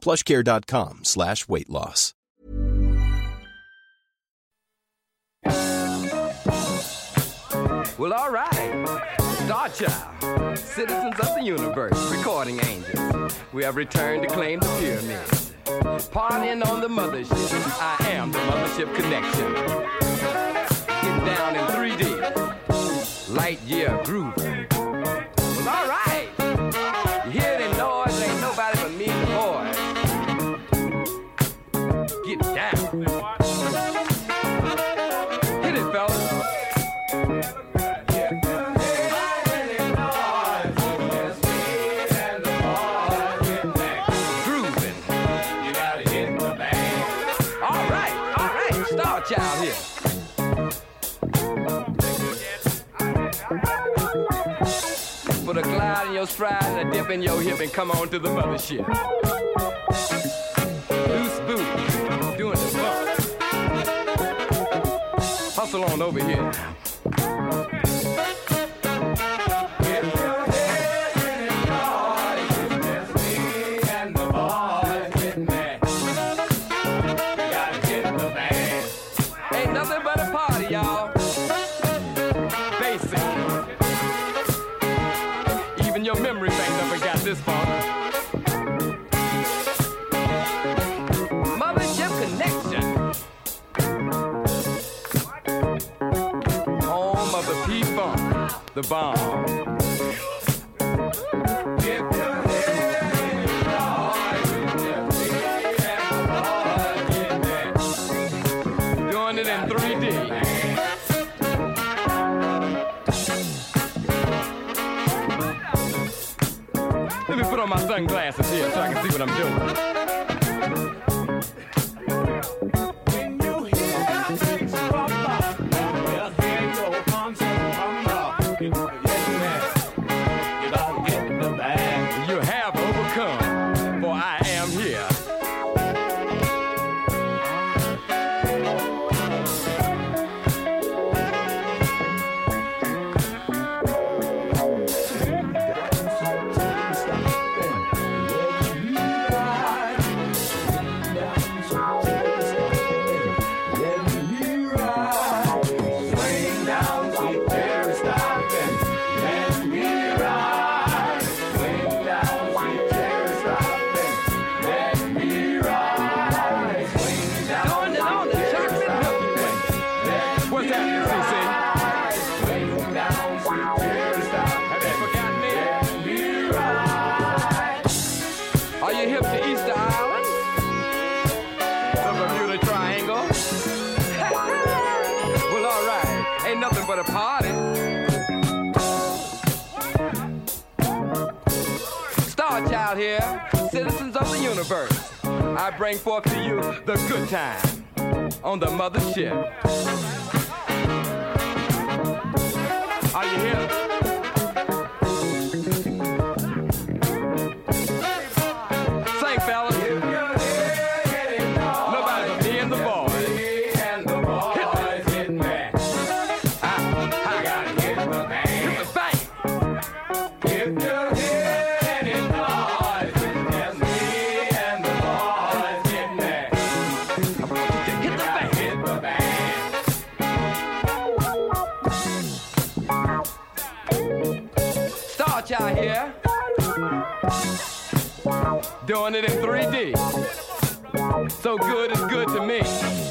plushcare.com slash weight loss. Well, all right. Star Child, citizens of the universe, recording angels. We have returned to claim the pyramids. Partying on the mothership. I am the mothership connection. Getting down in 3D. Light year grooving. Your stride and a dip in your hip and come on to the mothership. Loose boot, doing the bump. Hustle on over here. Ain't the bomb. Doing it in 3D. Let me put on my sunglasses here so I can see what I'm I bring forth to you the good time on the mothership. Are you here? It in 3D. So good is good to me.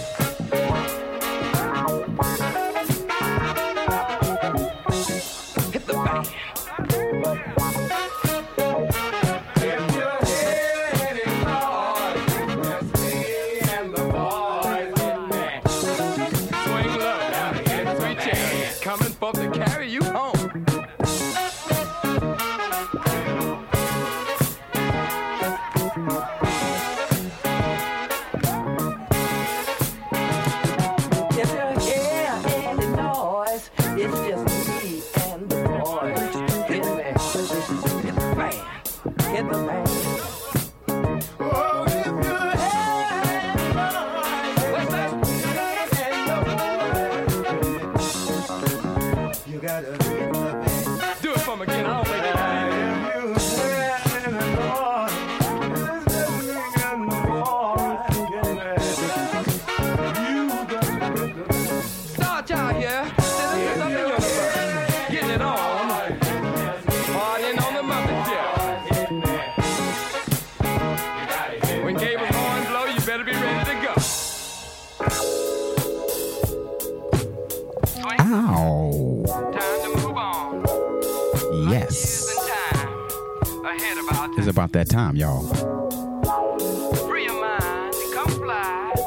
Time, y'all.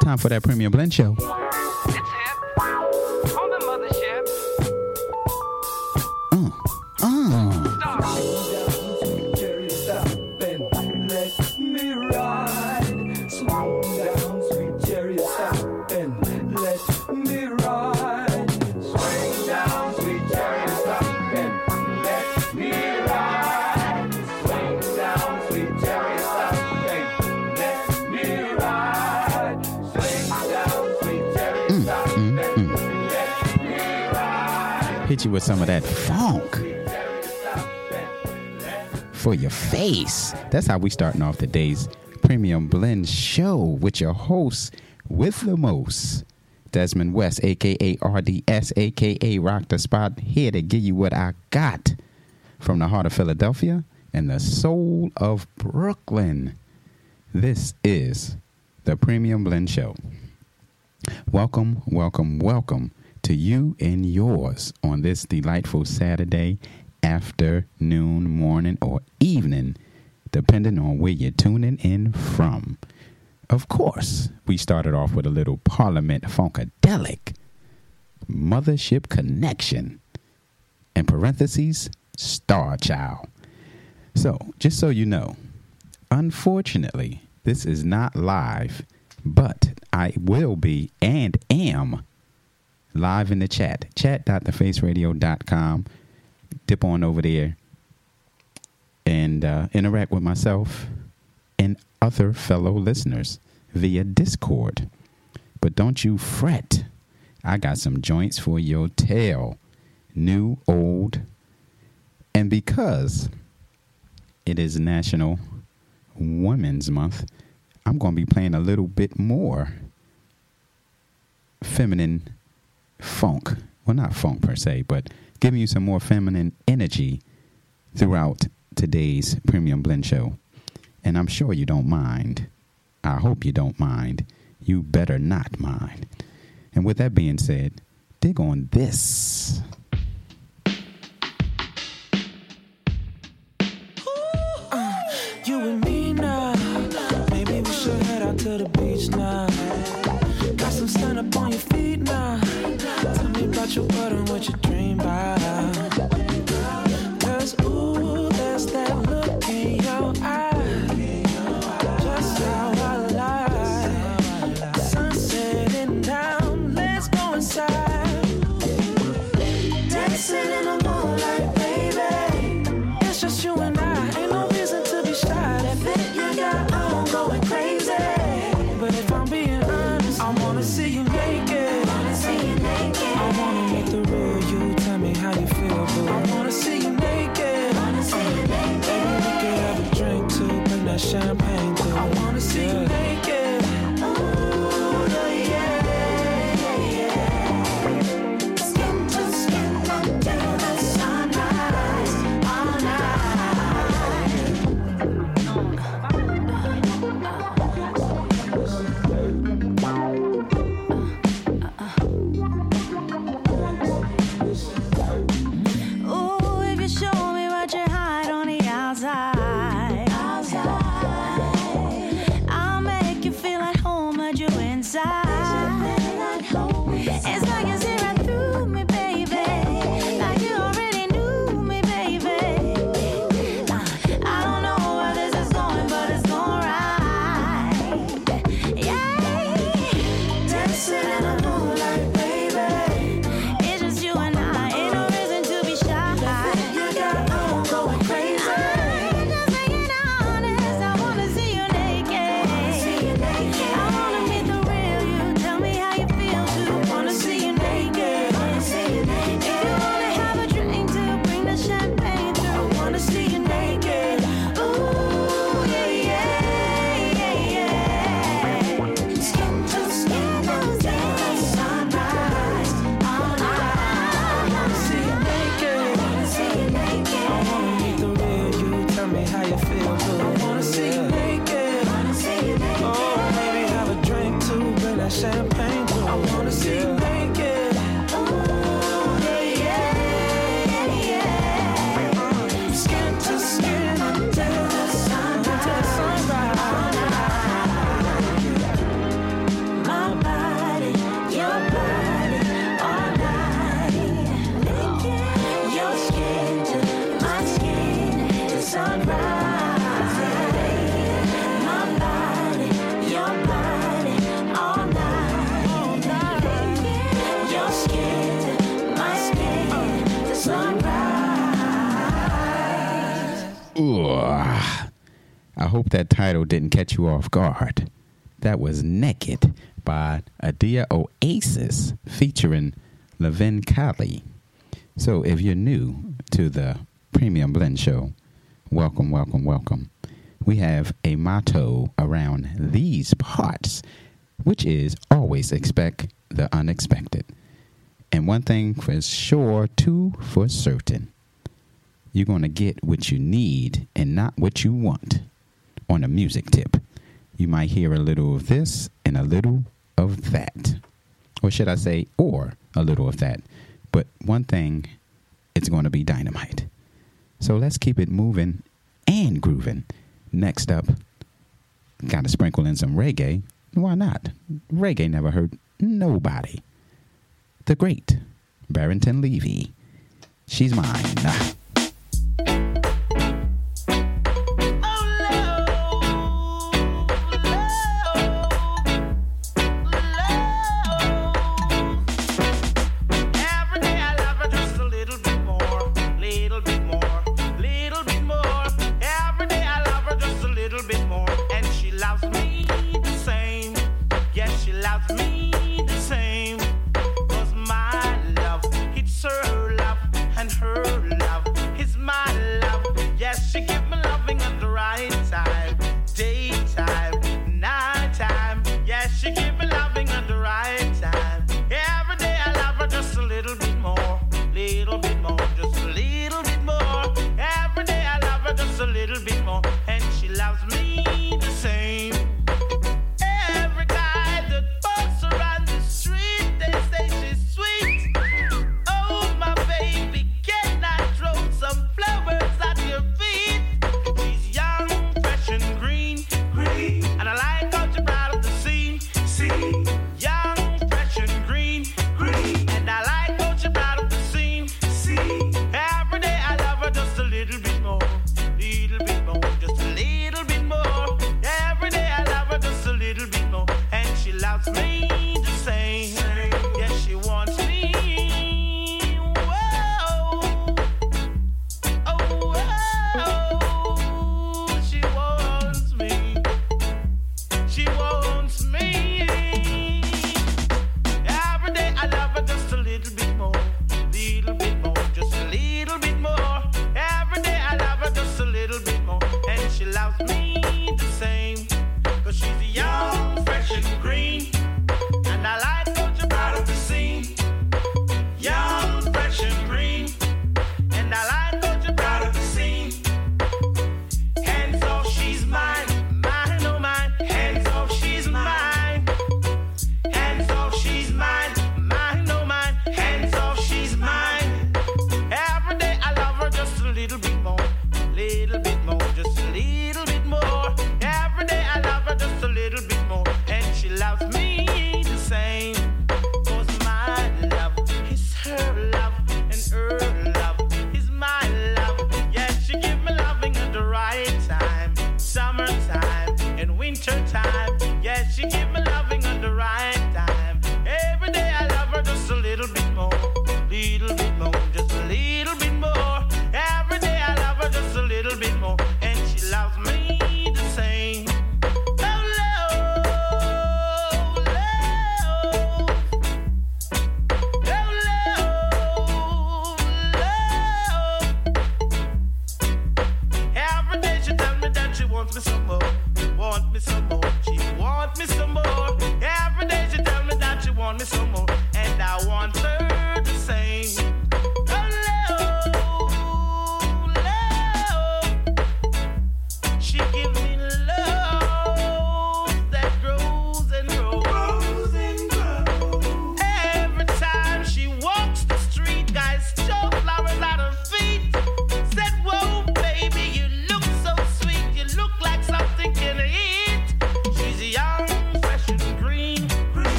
Time for that Premium Blend Show. You with some of that funk for your face. That's how we starting off today's Premium Blend Show with your host with the most, Desmond West, aka RDS, aka Rocdaspot, here to give you what I got from the heart of Philadelphia and the soul of Brooklyn. This is the Premium Blend Show. Welcome, welcome, welcome to you and yours on this delightful Saturday afternoon, morning, or evening, depending on where you're tuning in from. Of course, we started off with a little Parliament Funkadelic Mothership Connection. In parentheses, Star Child. So, just so you know, unfortunately, this is not live, but I will be and am live in the chat. Chat.thefaceradio.com. Dip on over there and uh, interact with myself and other fellow listeners via Discord. But don't you fret. I got some joints for your tail, new, old. And because it is National Women's Month, I'm going to be playing a little bit more feminine funk. Well, not funk per se, but giving you some more feminine energy throughout today's Premium Blend Show. And I'm sure you don't mind. I hope you don't mind. You better not mind. And with that being said, dig on this. catch you off guard. That was Naked by Adi Oasis featuring Leven Kali. So if you're new to the Premium Blend Show, welcome, welcome, welcome. We have a motto around these parts, which is always expect the unexpected. And one thing for sure, two for certain you're going to get what you need and not what you want on a music tip. You might hear a little of this and a little of that. Or should I say, or a little of that. But one thing, it's going to be dynamite. So let's keep it moving and grooving. Next up, got to sprinkle in some reggae. Why not? Reggae never hurt nobody. The great Barrington Levy. She's mine.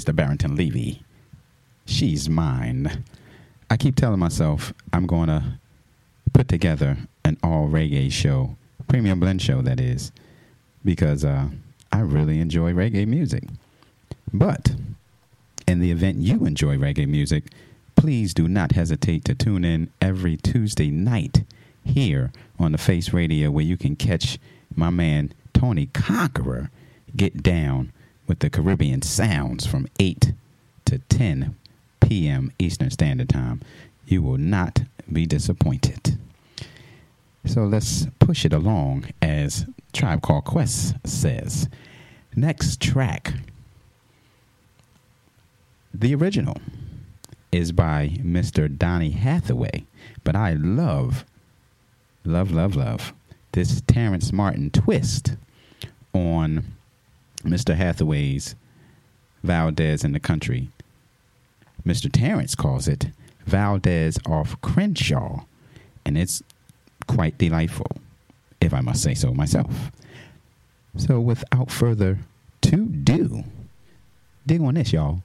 Mr. Barrington Levy. She's mine. I keep telling myself I'm going to put together an all reggae show, premium blend show, that is, because uh, I really enjoy reggae music. But in the event you enjoy reggae music, please do not hesitate to tune in every Tuesday night here on the Face Radio, where you can catch my man Tony Conqueror get down with the Caribbean sounds from 8 to 10 p.m. Eastern Standard Time. You will not be disappointed. So let's push it along, as Tribe Called Quest says. Next track, the original, is by Mr. Donny Hathaway, but I love, love, love, love this Terrace Martin twist on Mr. Hathaway's Valdez in the Country. Mr. Terrace calls it Valdez off Crenshaw, and it's quite delightful, if I must say so myself. So, without further to do, dig on this, y'all.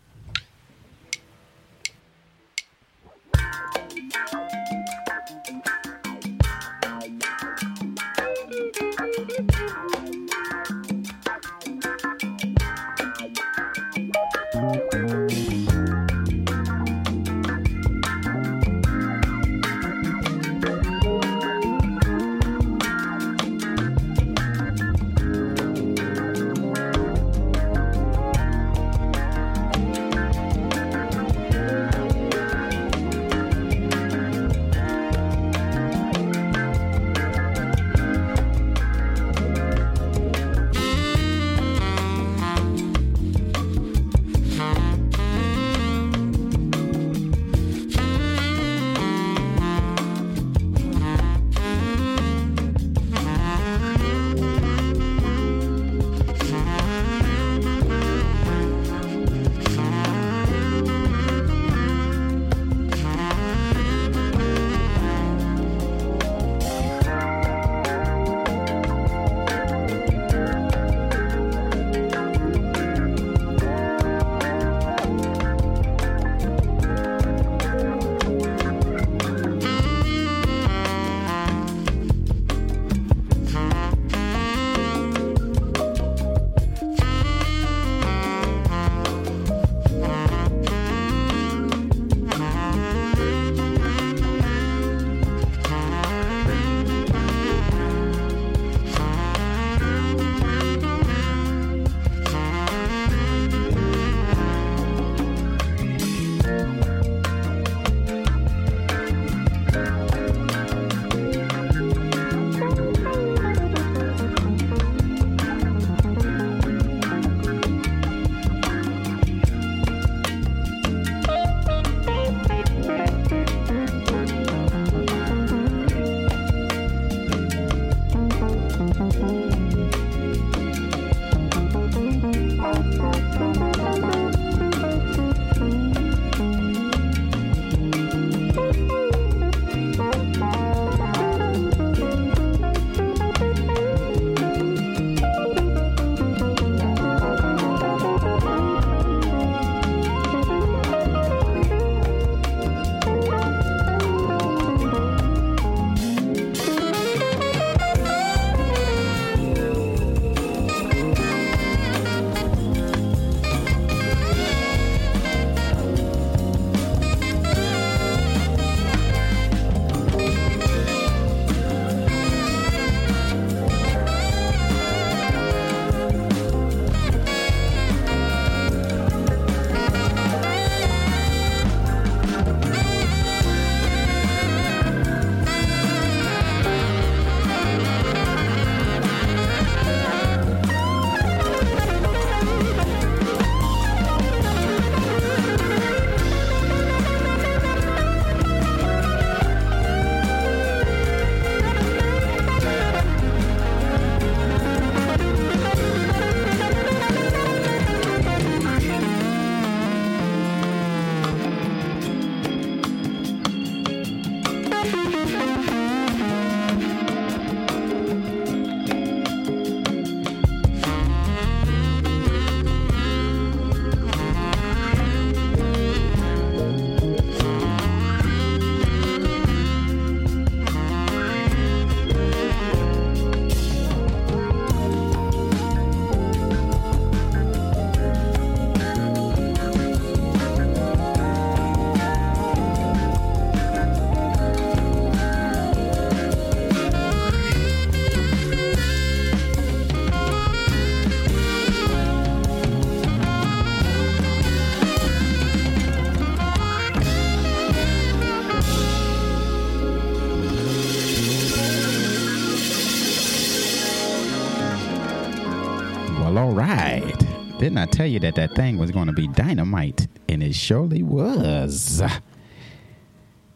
Didn't I tell you that that thing was going to be dynamite? And it surely was.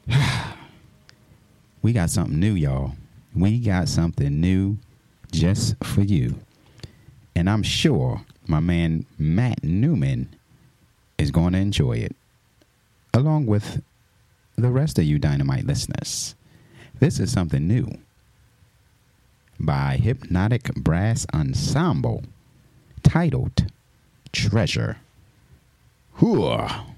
we got something new, y'all. We got something new just for you. And I'm sure my man Matt Newman is going to enjoy it, along with the rest of you Dynamite listeners. This is something new by Hypnotic Brass Ensemble titled Treasure. Hooah.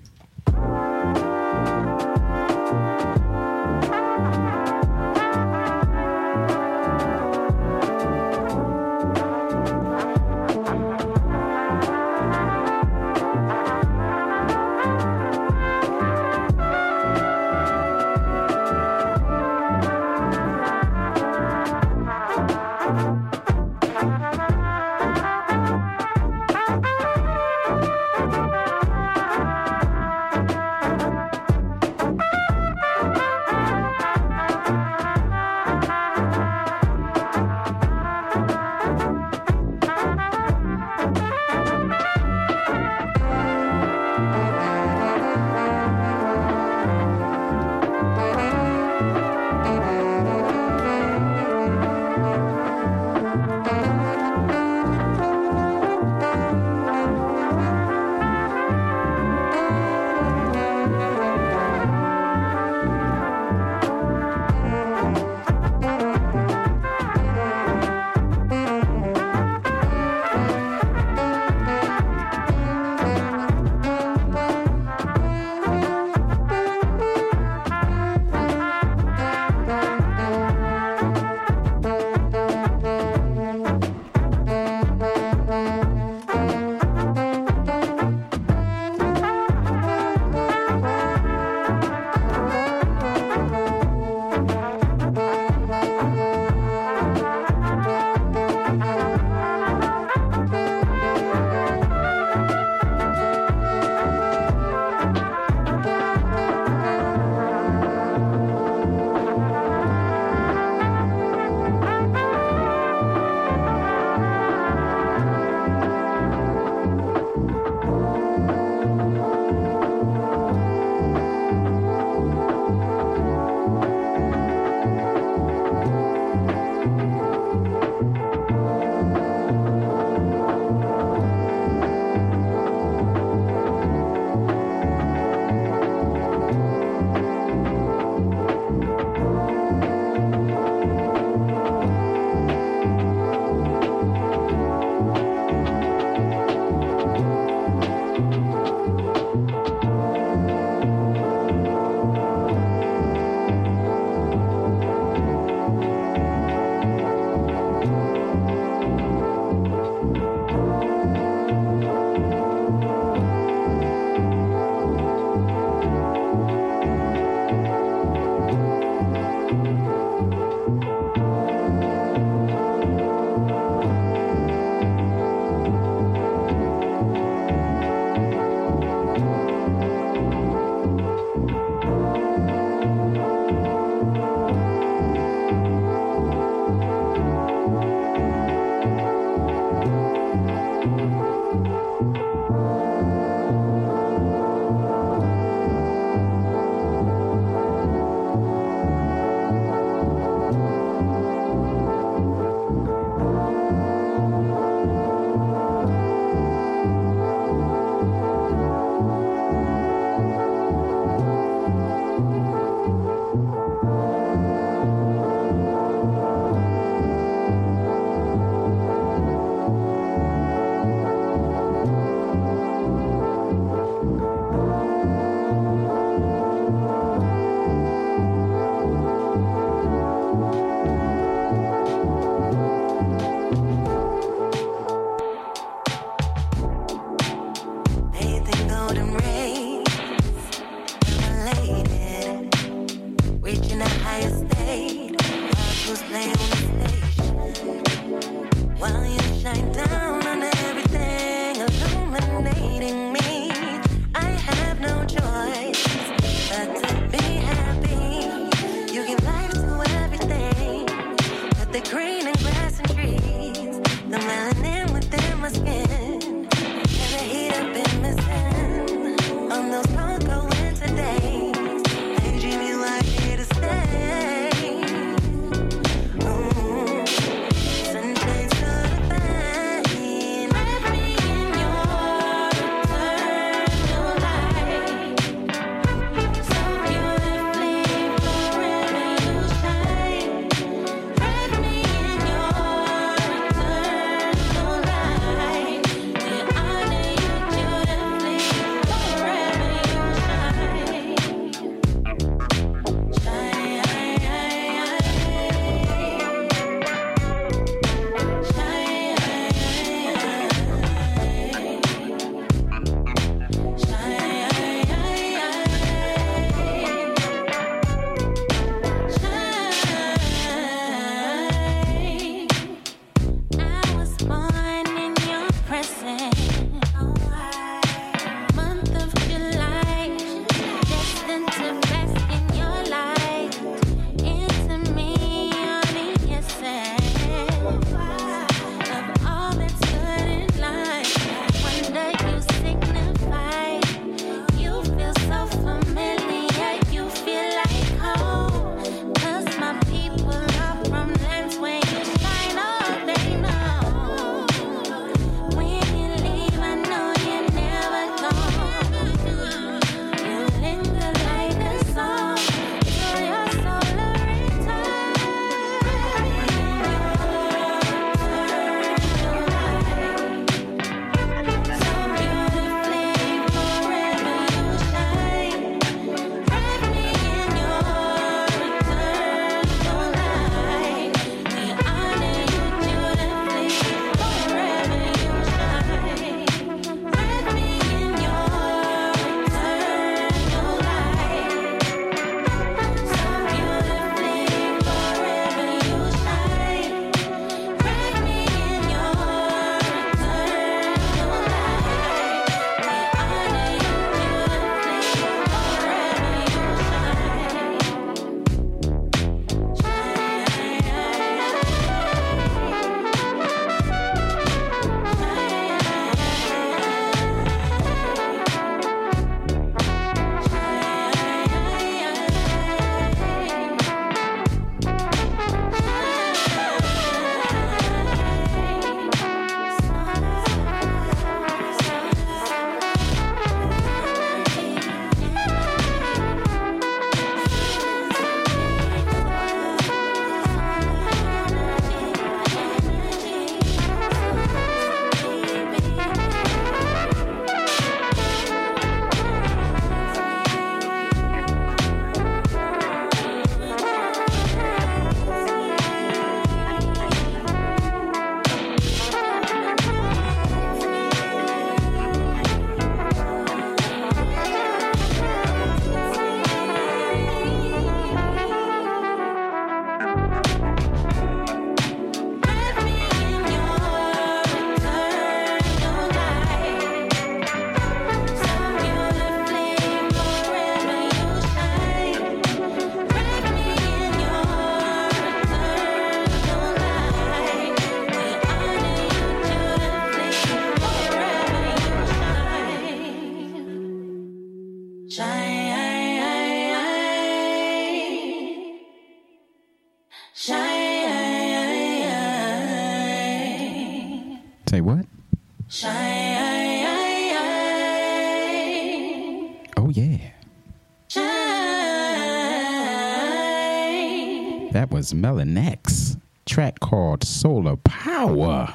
Melanex. Track called Solar Power.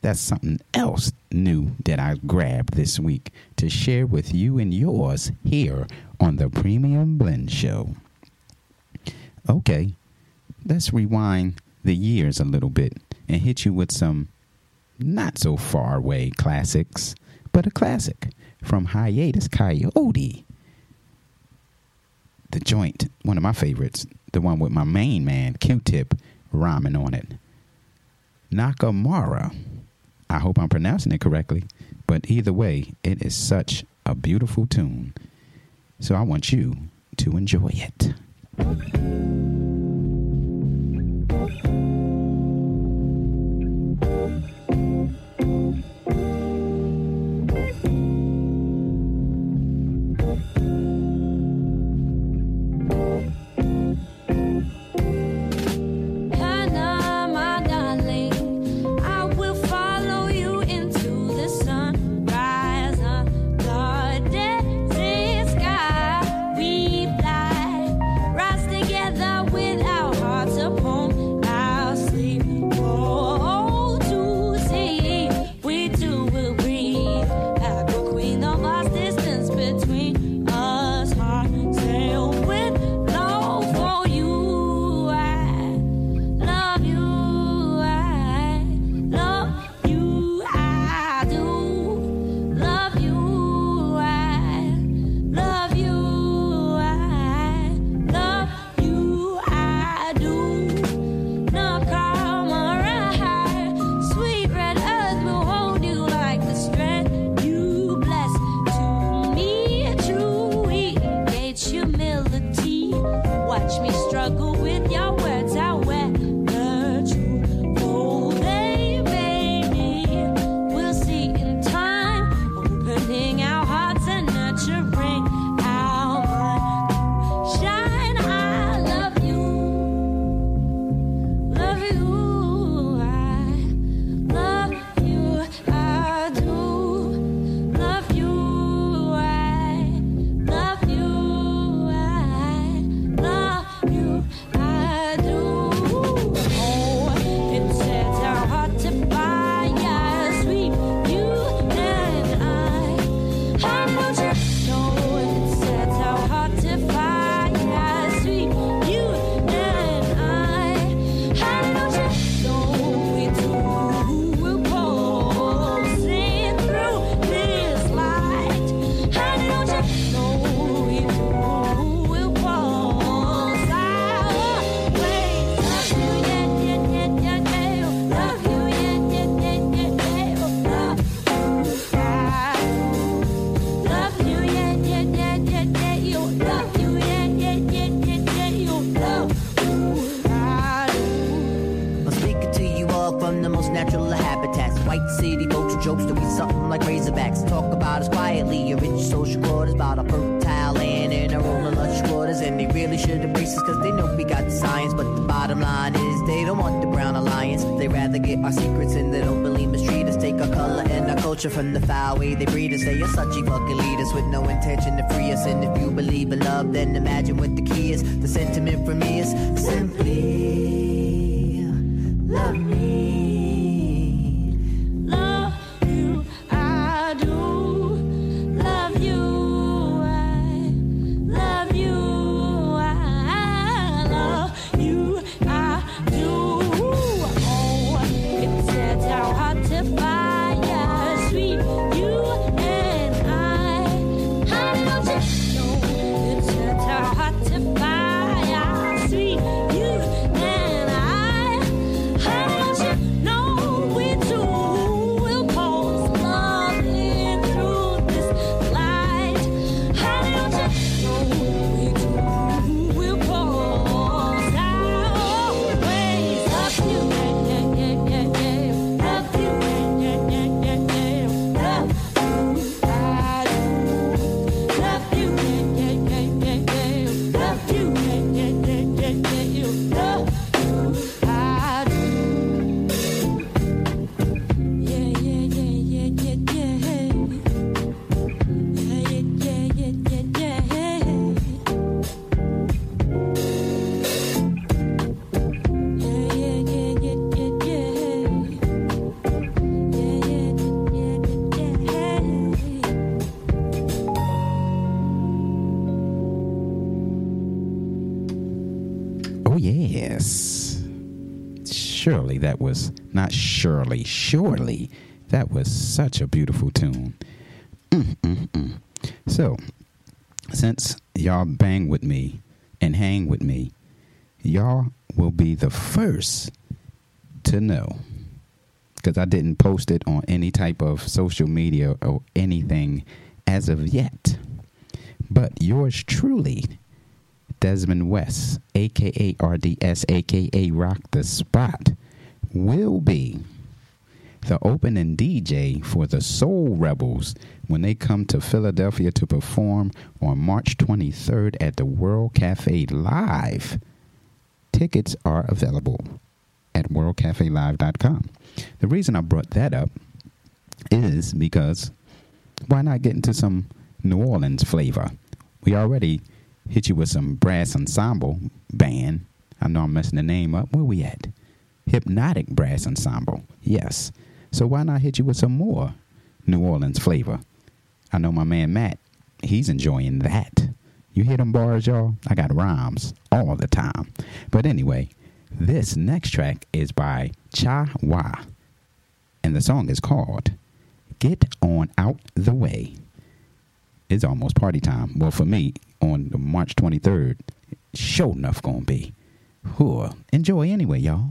That's something else new that I grabbed this week to share with you and yours here on the Premium Blend Show. Okay, let's rewind the years a little bit and hit you with some not so far away classics, but a classic from Hiatus Kaiyote. The joint, one of my favorites, the one with my main man, Q Tip, rhyming on it. Nakamarra. I hope I'm pronouncing it correctly, but either way, it is such a beautiful tune. So I want you to enjoy it. That was not surely, surely that was such a beautiful tune. Mm, mm, mm. So, since y'all bang with me and hang with me, y'all will be the first to know because I didn't post it on any type of social media or anything as of yet. But yours truly, Desmond West, aka RDS, aka Rock the Spot, will be the opening DJ for the Soul Rebels when they come to Philadelphia to perform on March 23rd at the World Cafe Live. Tickets are available at worldcafelive.com. The reason I brought that up is because why not get into some New Orleans flavor? We already hit you with some brass ensemble band. I know I'm messing the name up. Where we at? Hypnotic Brass Ensemble. Yes. So why not hit you with some more New Orleans flavor? I know my man Matt, he's enjoying that. You hear them bars, y'all? I got rhymes all the time. But anyway, this next track is by Cha Wa, and the song is called Get On Out the Way. It's almost party time. Well, for me, on March 23rd, sure enough gonna be. Whew. Enjoy anyway, y'all.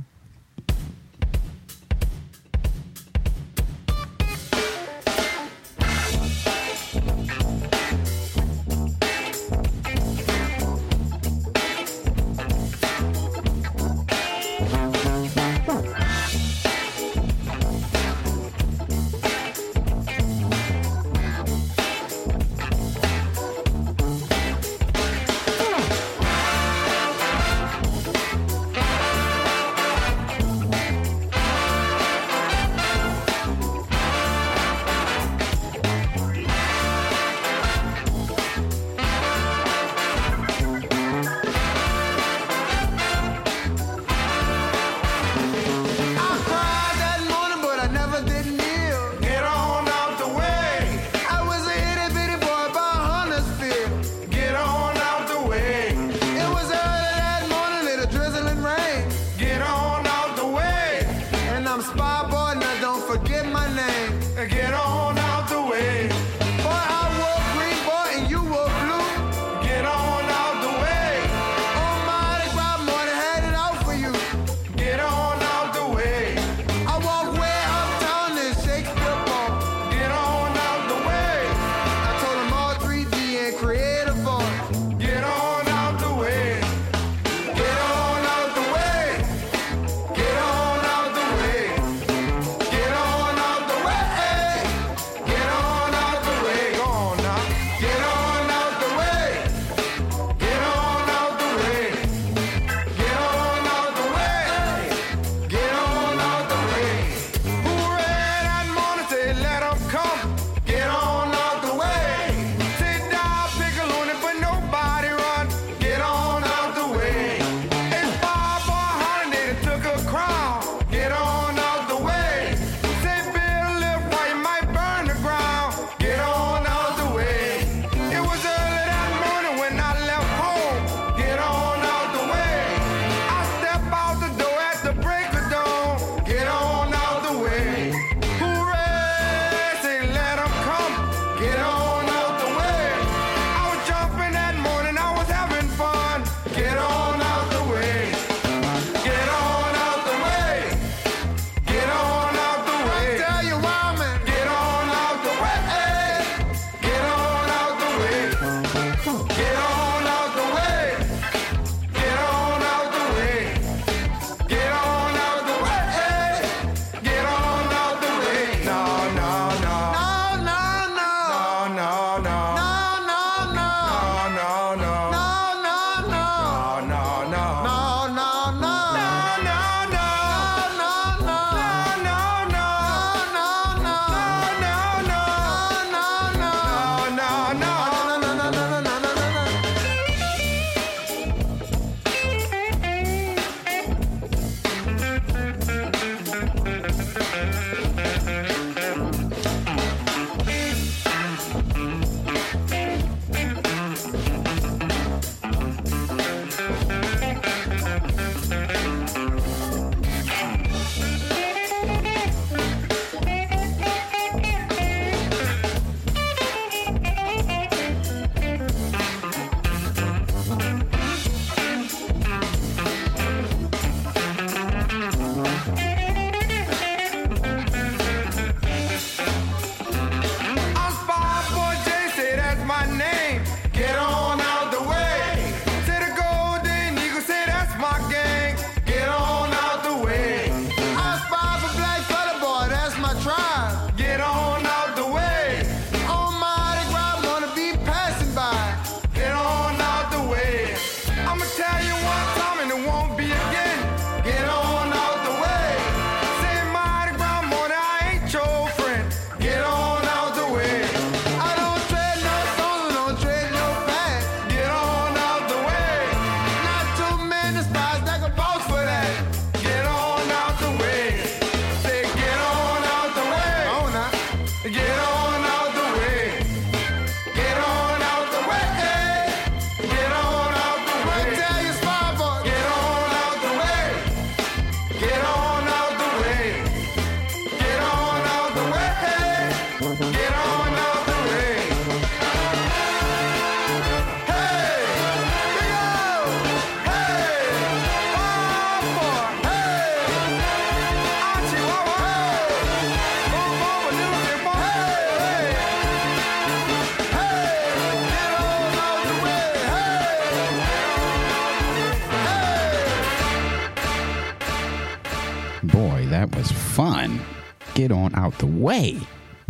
Out the way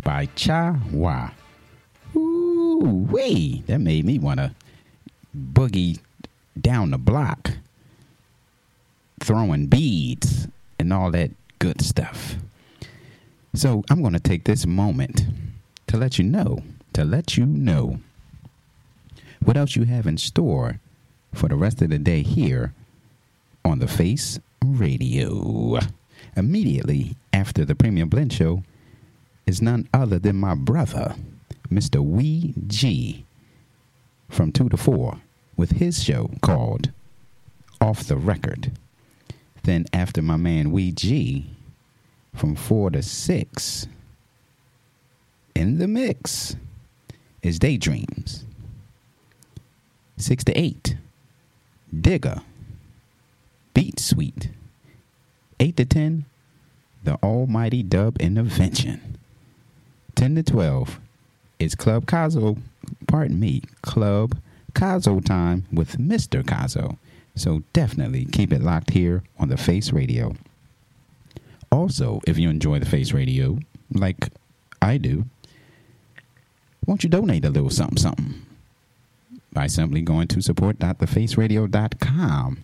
by Cha Wa. Ooh, wee. That made me want to boogie down the block, throwing beads and all that good stuff. So I'm going to take this moment to let you know, to let you know what else you have in store for the rest of the day here on the Face Radio. Immediately after the Premium Blend Show is none other than my brother, Mr. Wee G, from 2 to 4, with his show called Off the Record. Then after my man Wee G, from 4 to 6, in the mix is Daydreams. 6 to 8, Digger, Beat Sweet. 8 to 10, The Almighty Dub Intervention. 10 to 12 is Club Kazo, pardon me, Club Kazo time with Mr. Kazo. So definitely keep it locked here on the Face Radio. Also, if you enjoy the Face Radio, like I do, won't you donate a little something something by simply going to support.thefaceradio.com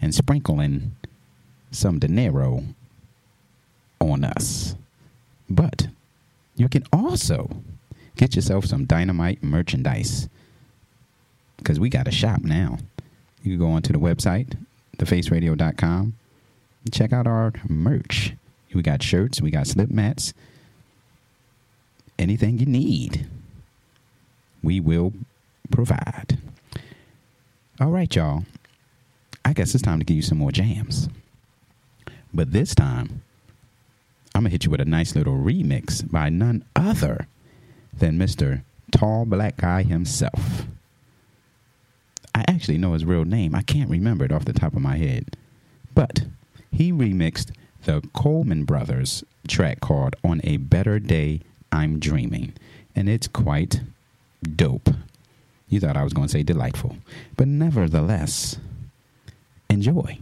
and sprinkling some dinero on us. But you can also get yourself some dynamite merchandise because we got a shop now. You can go onto the website, thefaceradio.com, and check out our merch. We got shirts, we got slip mats, anything you need, we will provide. All right, y'all. I guess it's time to give you some more jams. But this time, I'm going to hit you with a nice little remix by none other than Mr. Tall Black Guy himself. I actually know his real name. I can't remember it off the top of my head. But he remixed the Coleman Brothers track called On a Better Day I'm Dreaming. And it's quite dope. You thought I was going to say delightful. But nevertheless, enjoy.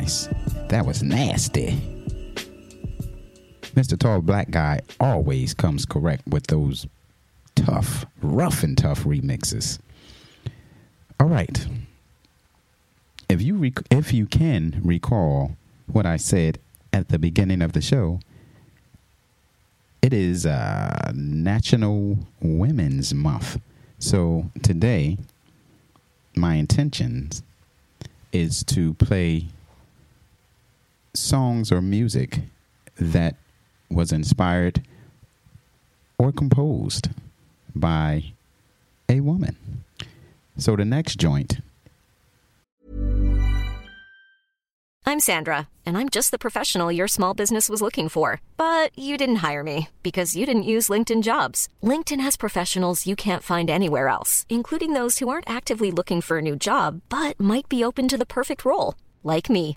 Nice. That was nasty. Mr. Tall Black Guy always comes correct with those tough, rough and tough remixes. All right. If you rec- if you can recall what I said at the beginning of the show, it is uh, National Women's Month. So today, my intentions is to play songs or music that was inspired or composed by a woman. So the next joint I'm Sandra, and I'm just the professional your small business was looking for. But you didn't hire me because you didn't use LinkedIn jobs. LinkedIn has professionals you can't find anywhere else, including those who aren't actively looking for a new job but might be open to the perfect role, like me.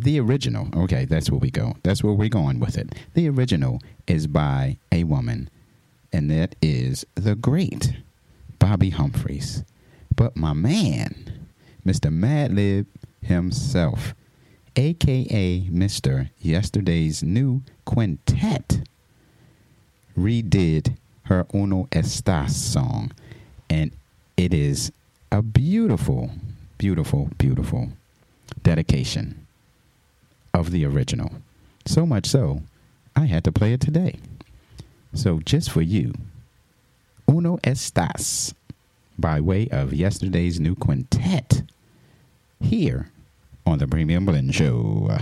The original, okay, that's where we go. That's where we're going with it. The original is by a woman, and that is the great Bobbi Humphreys. But my man, Mr. Madlib himself, aka Mr. Yesterday's New Quintet, redid her Uno Estas song, and it is a beautiful, beautiful, beautiful dedication of the original. So much so, I had to play it today. So just for you, Uno Estas by way of yesterday's new quintet here on the Premium Blend Show.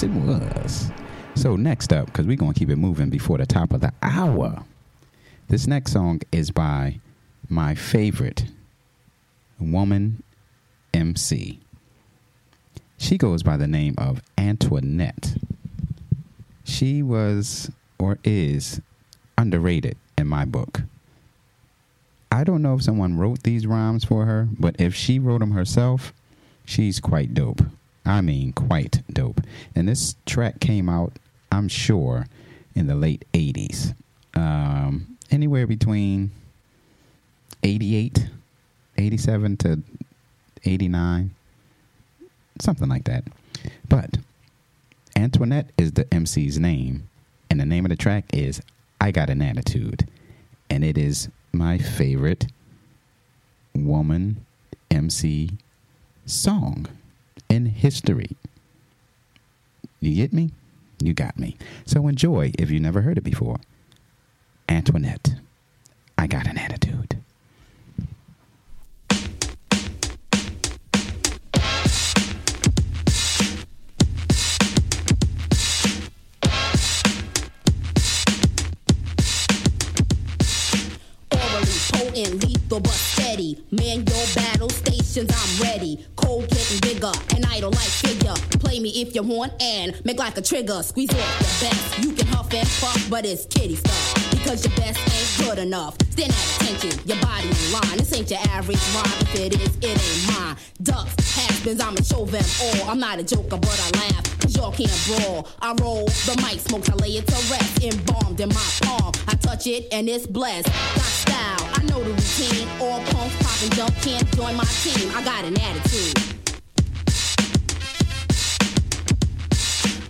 Yes, it was. So, next up, because we're going to keep it moving before the top of the hour, this next song is by my favorite woman MC. She goes by the name of Antoinette. She was or is underrated in my book. I don't know if someone wrote these rhymes for her, but if she wrote them herself, she's quite dope. I mean, quite. And this track came out, I'm sure, in the late 80s. Um, anywhere between 88, 87 to 89, something like that. But Antoinette is the MC's name, and the name of the track is I Got an Attitude. And it is my favorite woman MC song in history. You get me? You got me. So enjoy if you never heard it before. Antoinette, I got an attitude. Potent, lethal but steady. Man, your battle stations, I'm ready. Cold getting bigger, an idol like figure. Play me if you want and make like a trigger. Squeeze it your best. You can huff and puff, but it's kitty stuff. Because your best ain't good enough. Stand at attention, your body in line. This ain't your average rhyme. If it is, it ain't mine. Ducks, has-beens, I'ma show them all. I'm not a joker, but I laugh. Cause y'all can't brawl. I roll the mic, smokes, I lay it to rest. Embalmed in my palm. I touch it and it's blessed. Got style, I know the routine. All punks pop and jump can't join my team. I got an attitude.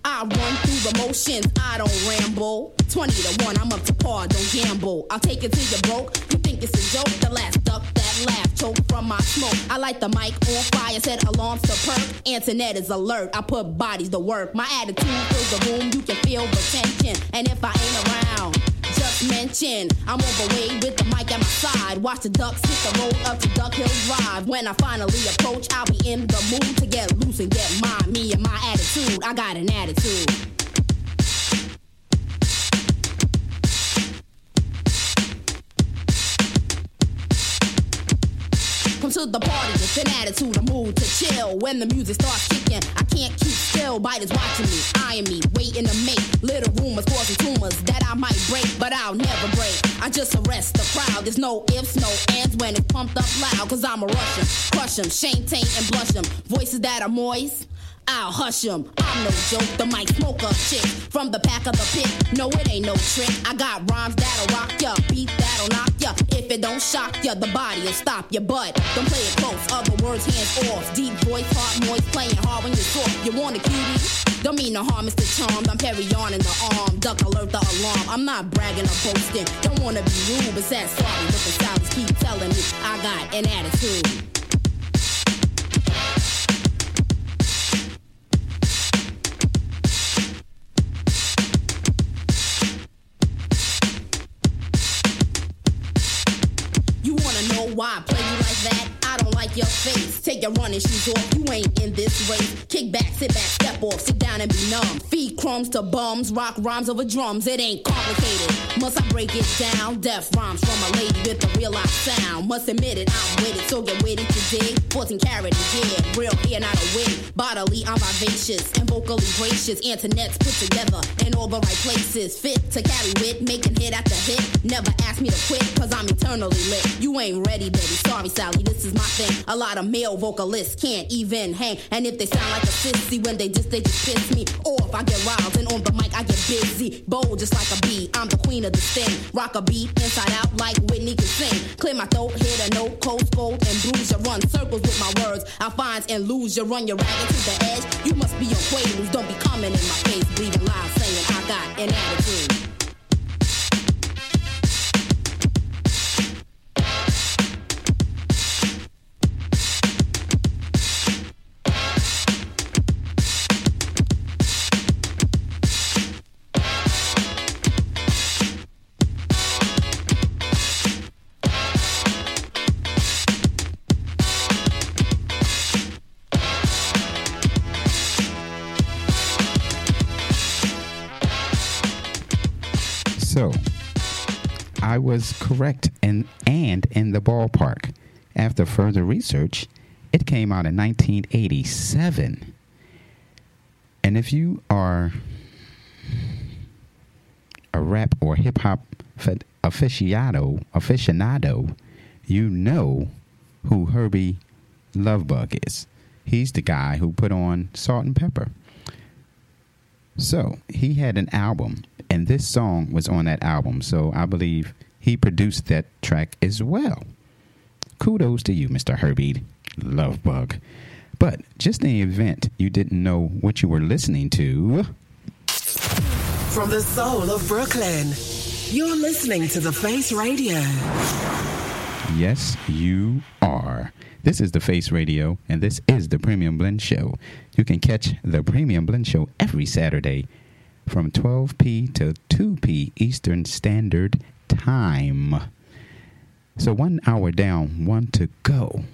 I run through the motions, I don't ramble. 20 to 1, I'm up to par, don't gamble. I'll take it till you're broke. You think it's a joke? The last duck that laugh, choke from my smoke. I light the mic on fire, set alarms to perk. Antoinette is alert, I put bodies to work. My attitude fills the room, you can feel the tension. And if I ain't around, mention I'm overweight with the mic at my side. Watch the ducks hit the road up to Duck Hill Drive. When I finally approach, I'll be in the mood to get loose and get mine. Me and my attitude, I got an attitude. Come to the party with an attitude, a mood to chill. When the music starts kicking, I can't keep still. Biters watching me, eyeing me, waiting to make little rumors causing tumors that I might break, but I'll never break. I just arrest the crowd. There's no ifs, no ands when it's pumped up loud. Cause I'm a Russian, crush 'em, shame, taint, and blush blush 'em. Voices that are moist. I'll hush 'em. I'm no joke, the mic smoker chick from the back of the pit. No, it ain't no trick. I got rhymes that'll rock ya, beat that'll knock ya. If it don't shock ya, the body'll stop ya. But don't play it close, other words hands off. Deep voice, heart moist, playing hard when you talk. You want a cutie? Don't mean no harm, Mr. Charmed. I'm Perry on in the arm, duck alert the alarm. I'm not bragging or boasting. Don't wanna be rude, but that's sorry. But the silence keep telling me I got an attitude. Why I play like your face. Take your running shoes off. You ain't in this race. Kick back, sit back, step off, sit down and be numb. Feed crumbs to bums, rock rhymes over drums. It ain't complicated. Must I break it down? Deaf rhymes from a lady with a real life sound. Must admit it, I'm with it, so get ready to dig. 14 carat yeah, real hair, not a wig. Bodily, I'm vivacious and vocally gracious. Antoinette's put together in all the right places. Fit to carry wit, making hit after hit. Never ask me to quit, cause I'm eternally lit. You ain't ready, baby. Sorry, Sally, this is my thing. A lot of male vocalists can't even hang. And if they sound like a sissy when they just they just piss me off. I get wild and on the mic I get busy. Bold just like a bee. I'm the queen of the sting. Rock a beat inside out like Whitney can sing. Clear my throat, hit a note, cold scold, and bruise you. Run circles with my words. I find and lose you. Run your ragged to the edge. You must be on Quaaludes. Don't be coming in my face, breathing loud, saying I got an attitude. Was correct and and in the ballpark. After further research, it came out in 1987. And if you are a rap or hip hop aficionado, aficionado, you know who Herbie Lovebug is. He's the guy who put on Salt-N-Pepa. So he had an album, and this song was on that album. So I believe he produced that track as well. Kudos to you, Mr. Herbie Lovebug. But just in the event you didn't know what you were listening to, From the soul of Brooklyn, you're listening to The Face Radio. yes, you are. This is the Face Radio, and this is the Premium Blend Show. You can catch the Premium Blend Show every Saturday from 12p to 2p Eastern Standard Time. So one hour down, one to go.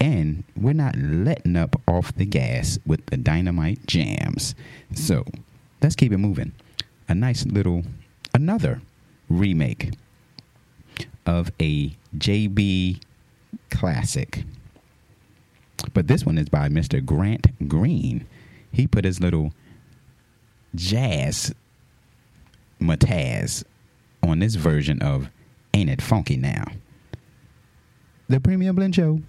And we're not letting up off the gas with the dynamite jams. So let's keep it moving. A nice little, another remake of a JB classic. But this one is by Mr. Grant Green. He put his little jazz mataz on this version of Ain't It Funky Now? The Premium Blend Show.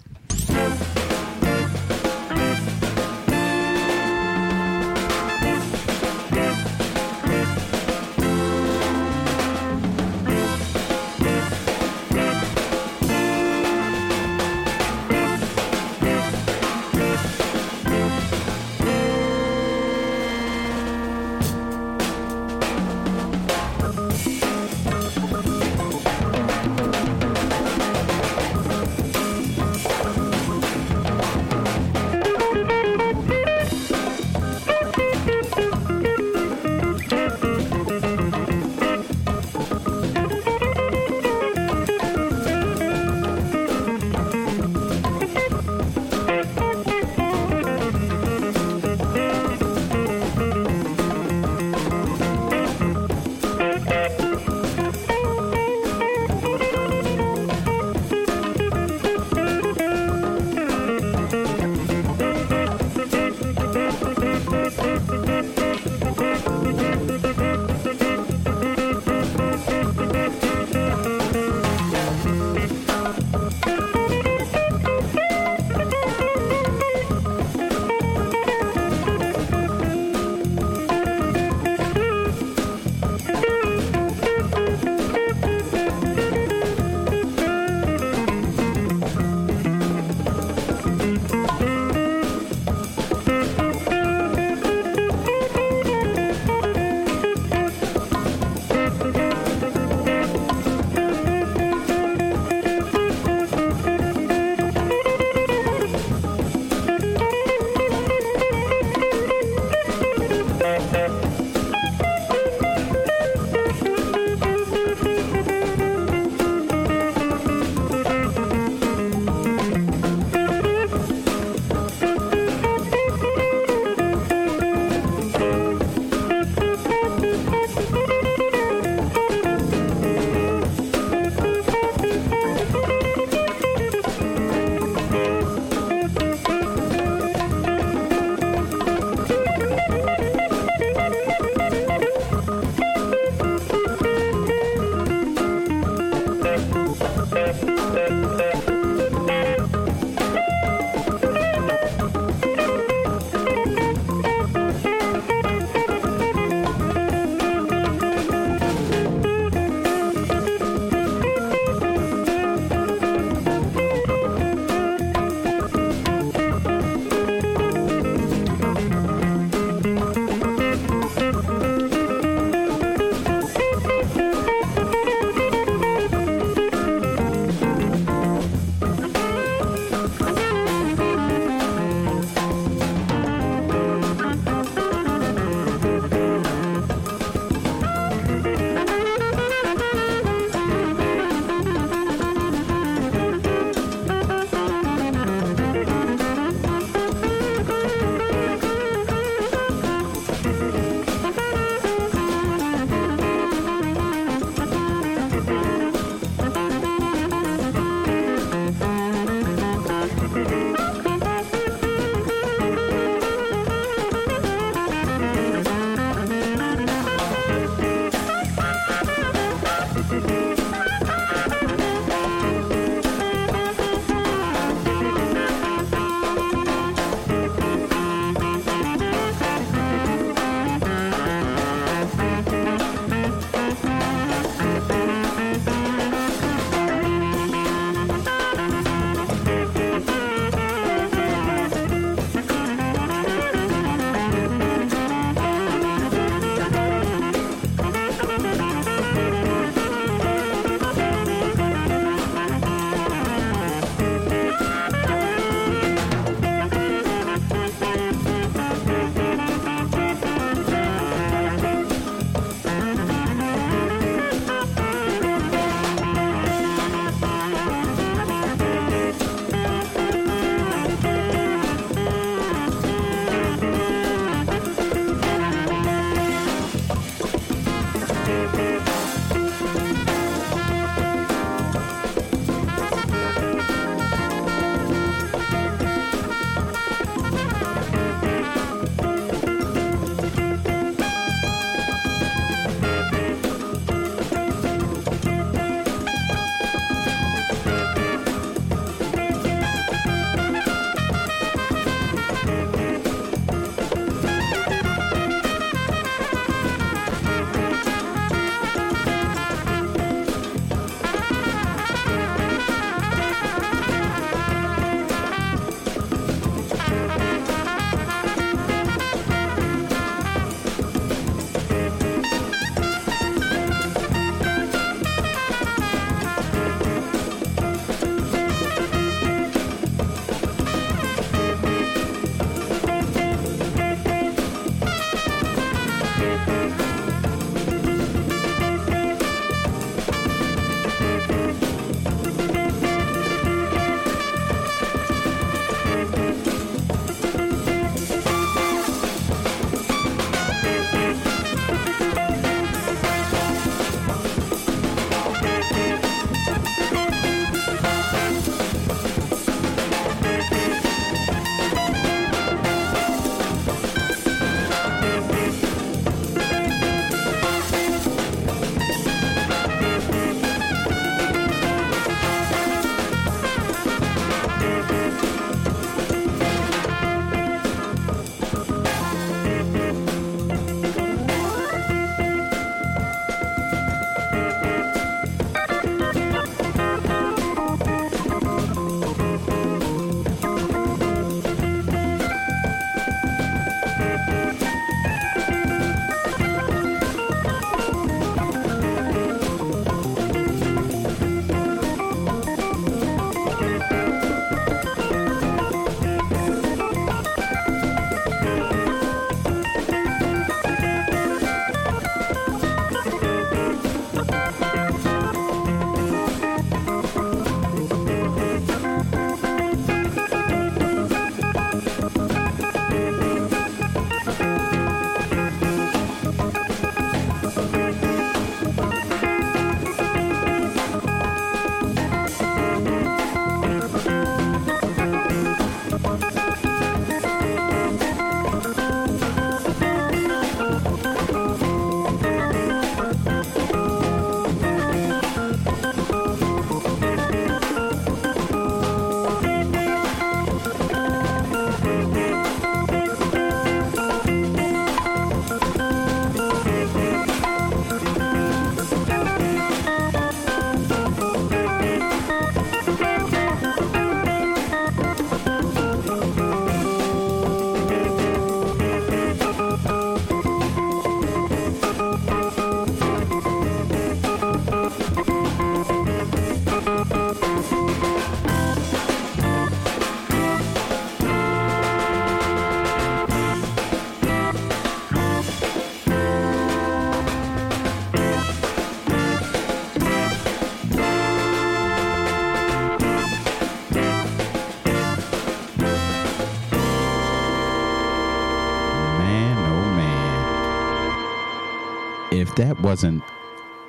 That wasn't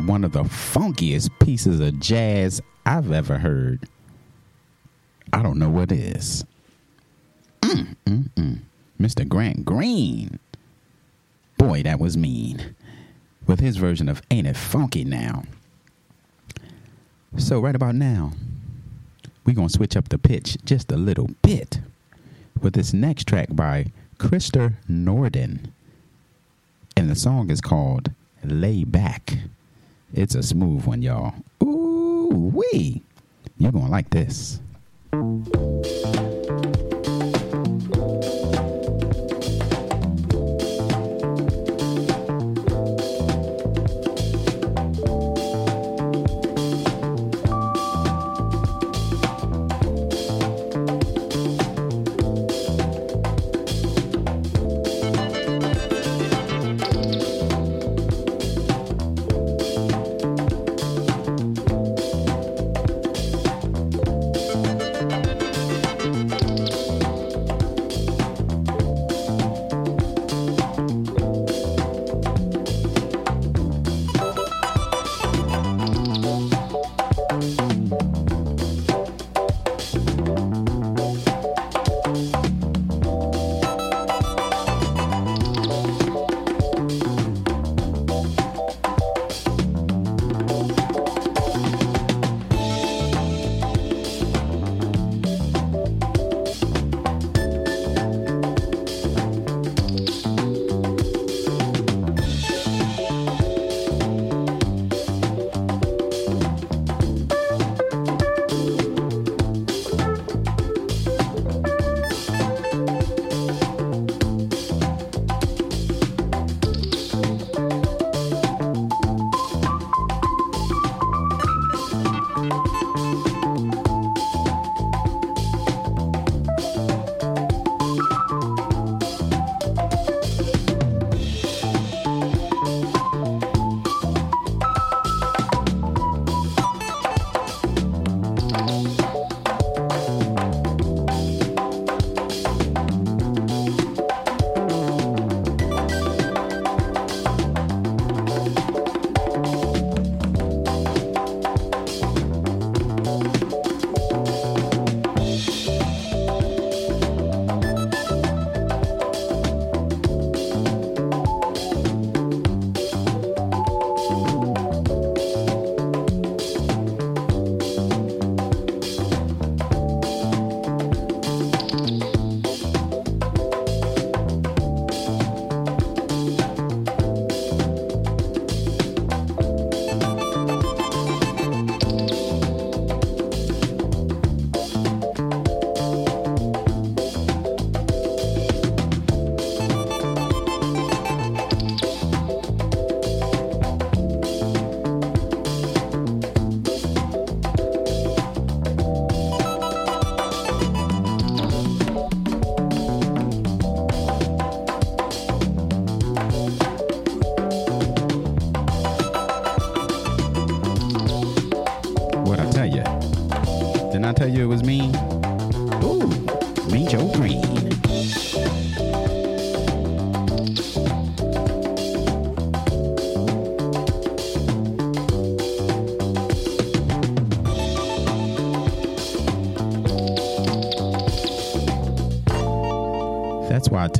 one of the funkiest pieces of jazz I've ever heard, I don't know what is. Mm, mm, mm. Mr. Grant Green. Boy, that was mean. With his version of Ain't It Funky Now. So, right about now, we're going to switch up the pitch just a little bit with this next track by Krister Norden. And the song is called Lay Back. It's a smooth one, y'all. Ooh, wee. You're going to like this. What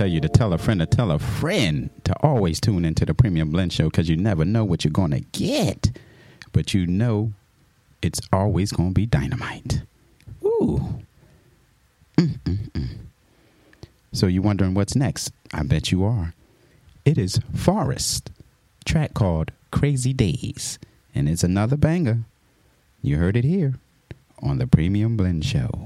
tell you to tell a friend to tell a friend to always tune into the Premium Blend Show because you never know what you're going to get. But you know it's always going to be dynamite. Ooh. Mm-mm-mm. So you're wondering what's next? I bet you are. It is Forest, track called Crazy Days, and it's another banger. You heard it here on the Premium Blend Show.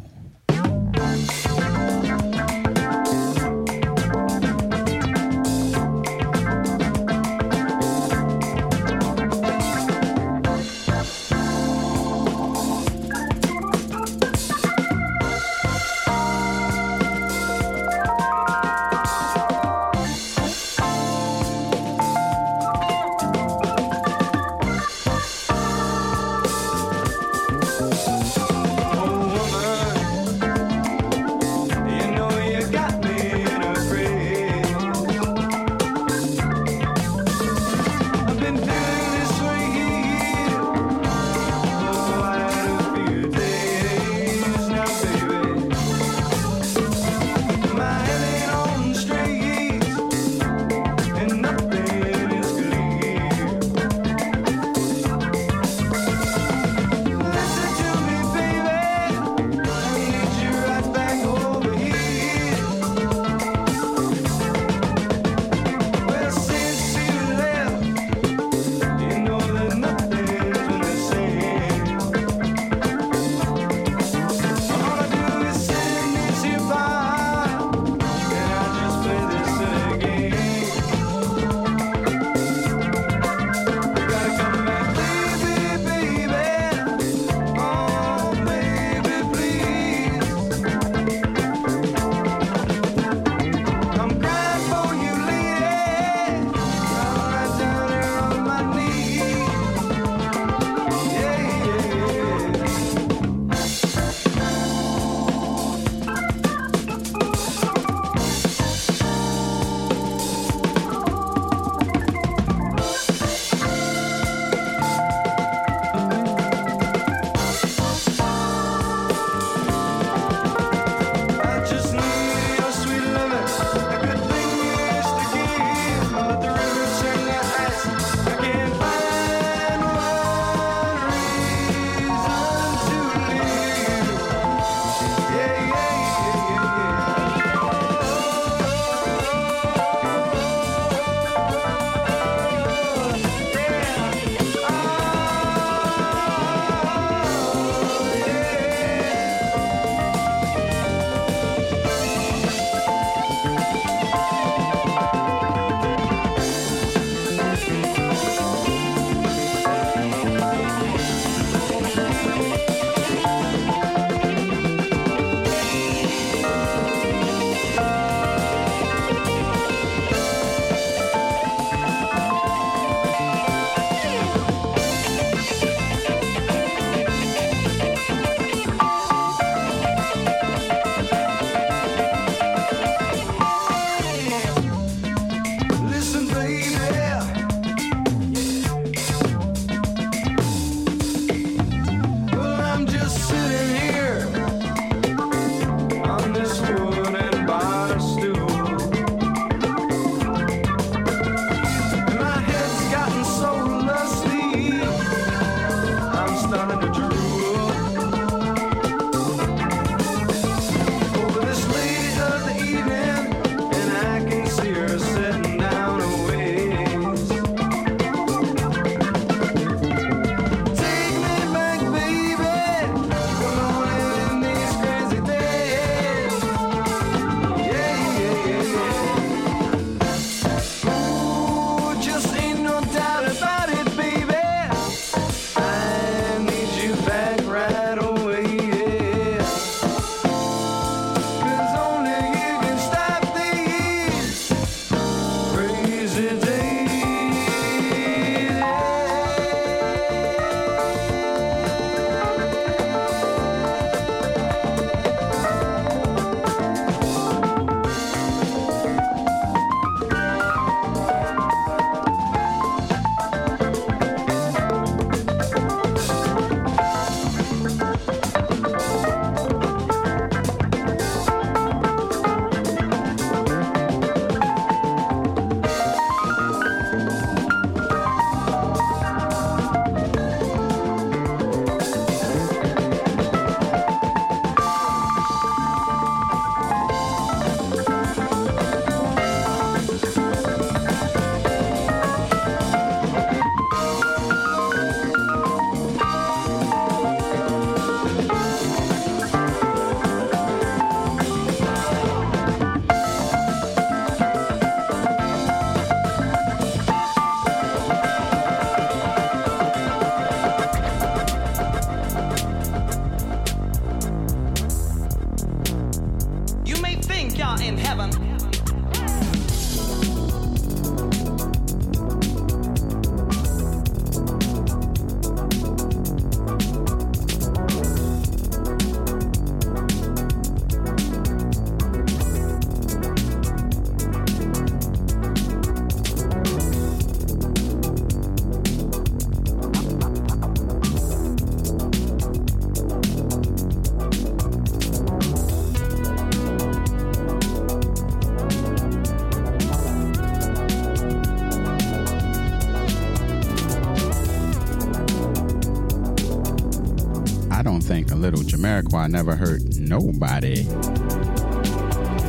Jamiroquai never hurt nobody.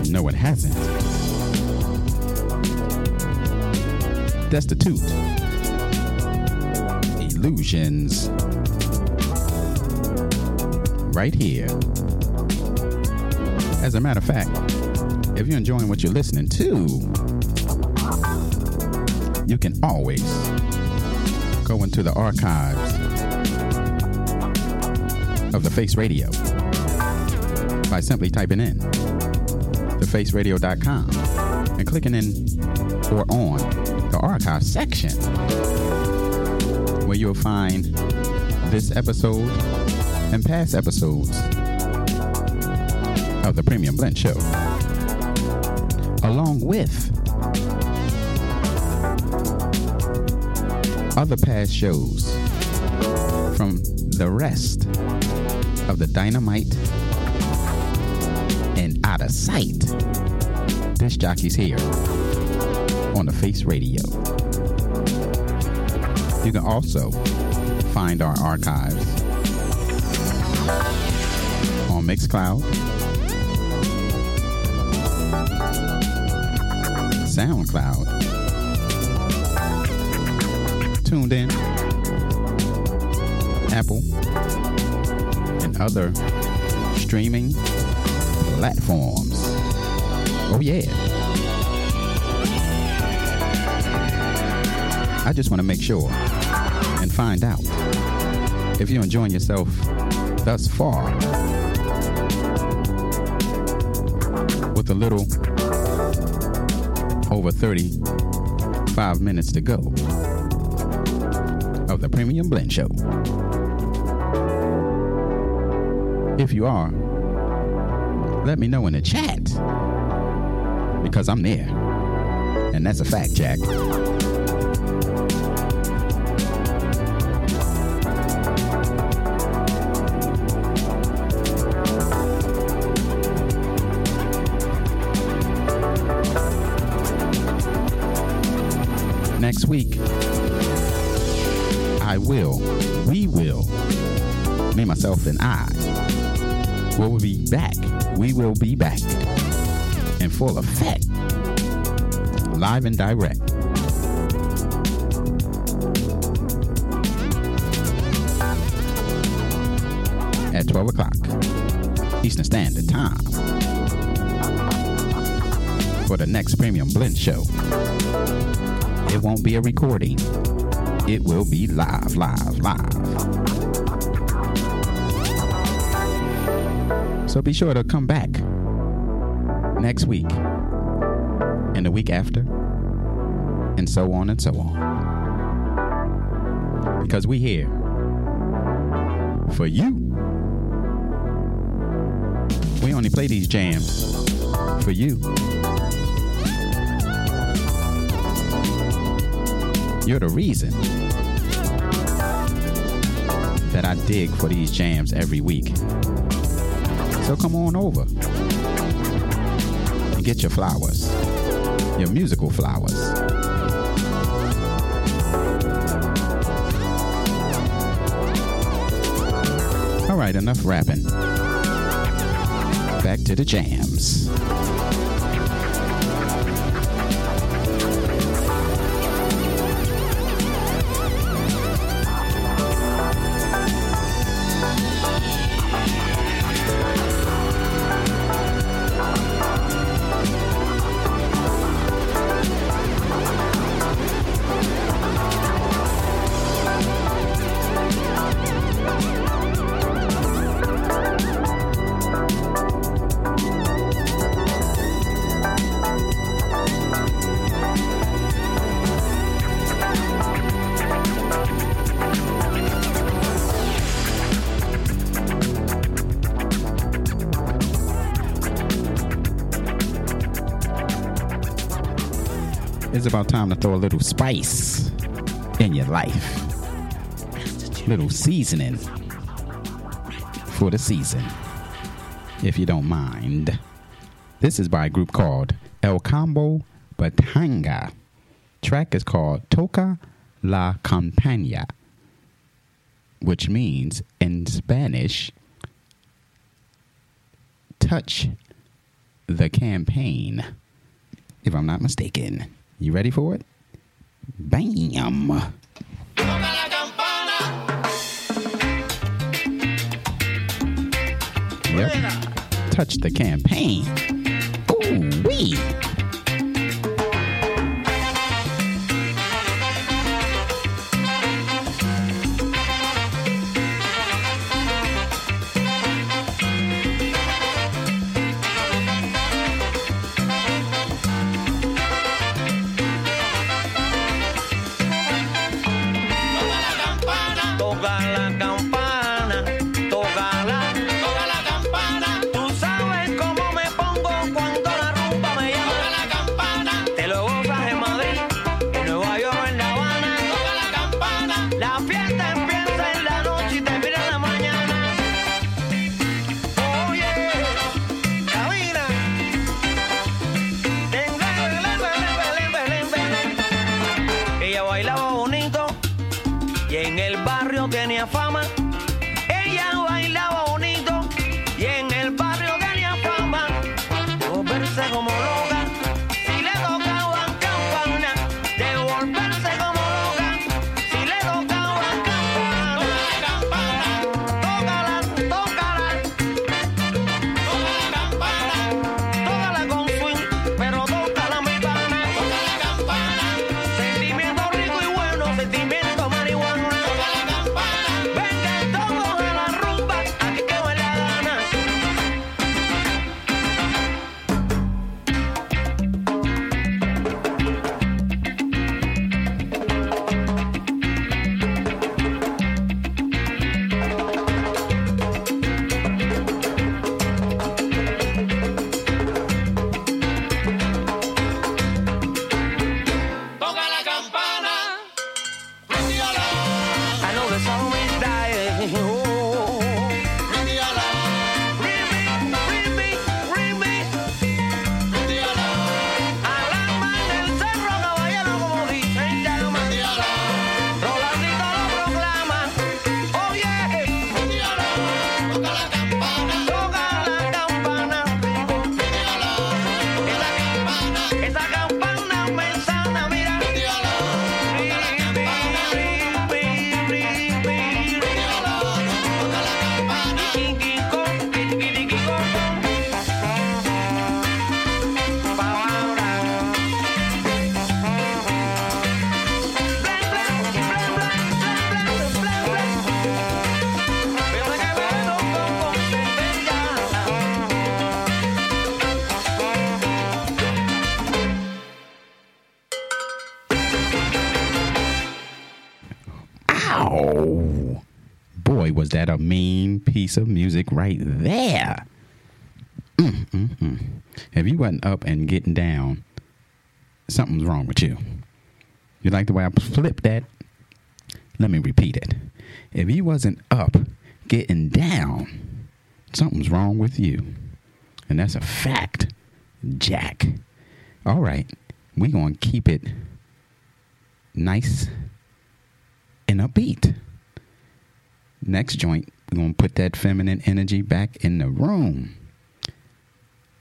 No, it hasn't. Destitute. Illusions. Right here. As a matter of fact, if you're enjoying what you're listening to, you can always go into the archives of the Face Radio by simply typing in thefaceradio.com and clicking in or on the archive section where you'll find this episode and past episodes of the Premium Blend Show, along with other past shows from the rest of the Dynamite Sight. Disc jockeys here on the Face Radio. You can also find our archives on Mixcloud, SoundCloud, TuneIn, Apple, and other streaming platforms. Oh, yeah. I just want to make sure and find out if you're enjoying yourself thus far with a little over 35 minutes to go of the Premium Blend Show. If you are, let me know in the chat because I'm there. And that's a fact, Jack. Next week, I will, we will, me, myself, and I will be back. We will be back full effect, live and direct. At 12 o'clock Eastern Standard Time for the next Premium Blend Show. It won't be a recording, it will be live, live, live. So be sure to come back next week and the week after, and so on and so on. Because we here for you. We only play these jams for you. You're the reason that I dig for these jams every week. So come on over get your flowers, your musical flowers. All right, enough rapping. Back to the jams. Throw a little spice in your life. Little seasoning for the season, if you don't mind. This is by a group called El Combo Batanga. Track is called Toca la Campaña, which means in Spanish, touch the campaign, if I'm not mistaken. You ready for it? Bam! Yep. Touch the campaign. Ooh wee! Piece of music right there. Mm, mm, mm. If you wasn't up and getting down, something's wrong with you. You like the way I flipped that? Let me repeat it. If you wasn't up getting down, something's wrong with you. And that's a fact, Jack. All right, we going to keep it nice and upbeat. Next joint, we're going to put that feminine energy back in the room.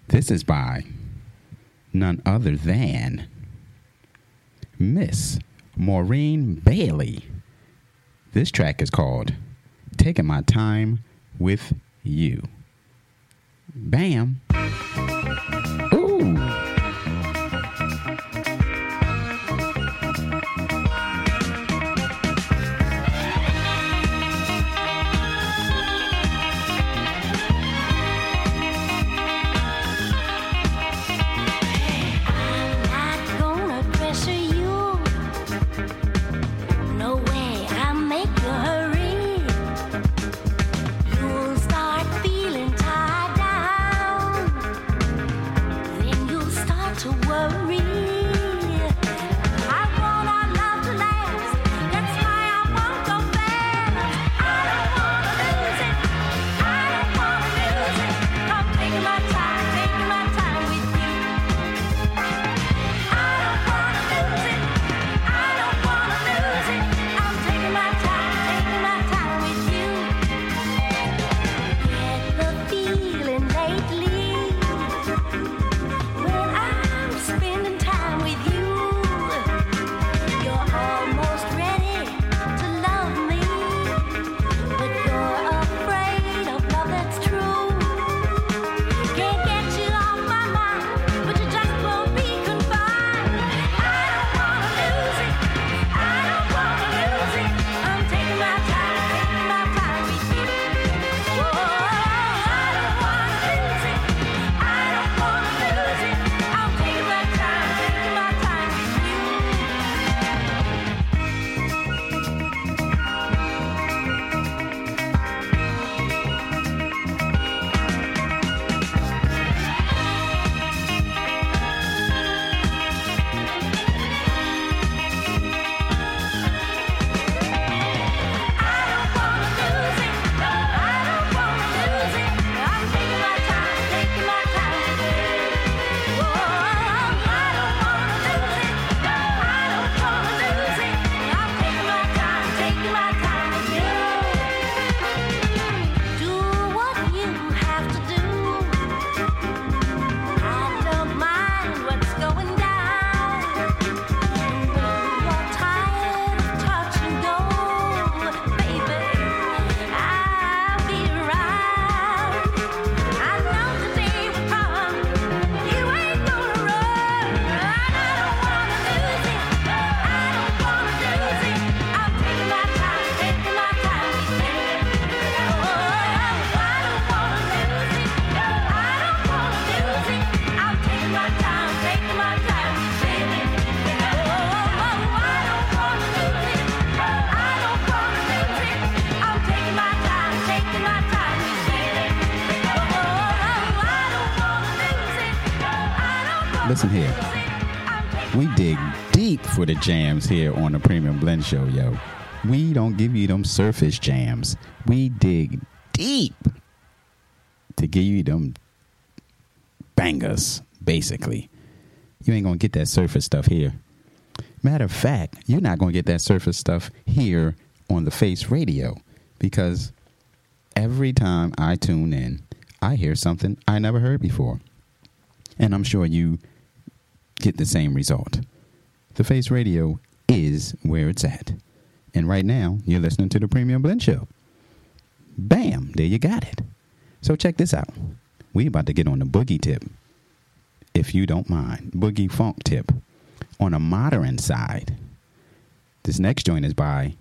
This is by none other than Miss Maureen Bailey. This track is called Taking My Time with You. Bam. The jams here on the Premium Blend Show, yo. We don't give you them surface jams. We dig deep to give you them bangers, basically. You ain't gonna get that surface stuff here. Matter of fact, you're not gonna get that surface stuff here on the Face Radio because every time I tune in, I hear something I never heard before. And I'm sure you get the same result. The Face Radio is where it's at. And right now, you're listening to the Premium Blend Show. Bam, there you got it. So check this out. We about to get on the boogie tip. If you don't mind, boogie funk tip. On a modern side, this next joint is by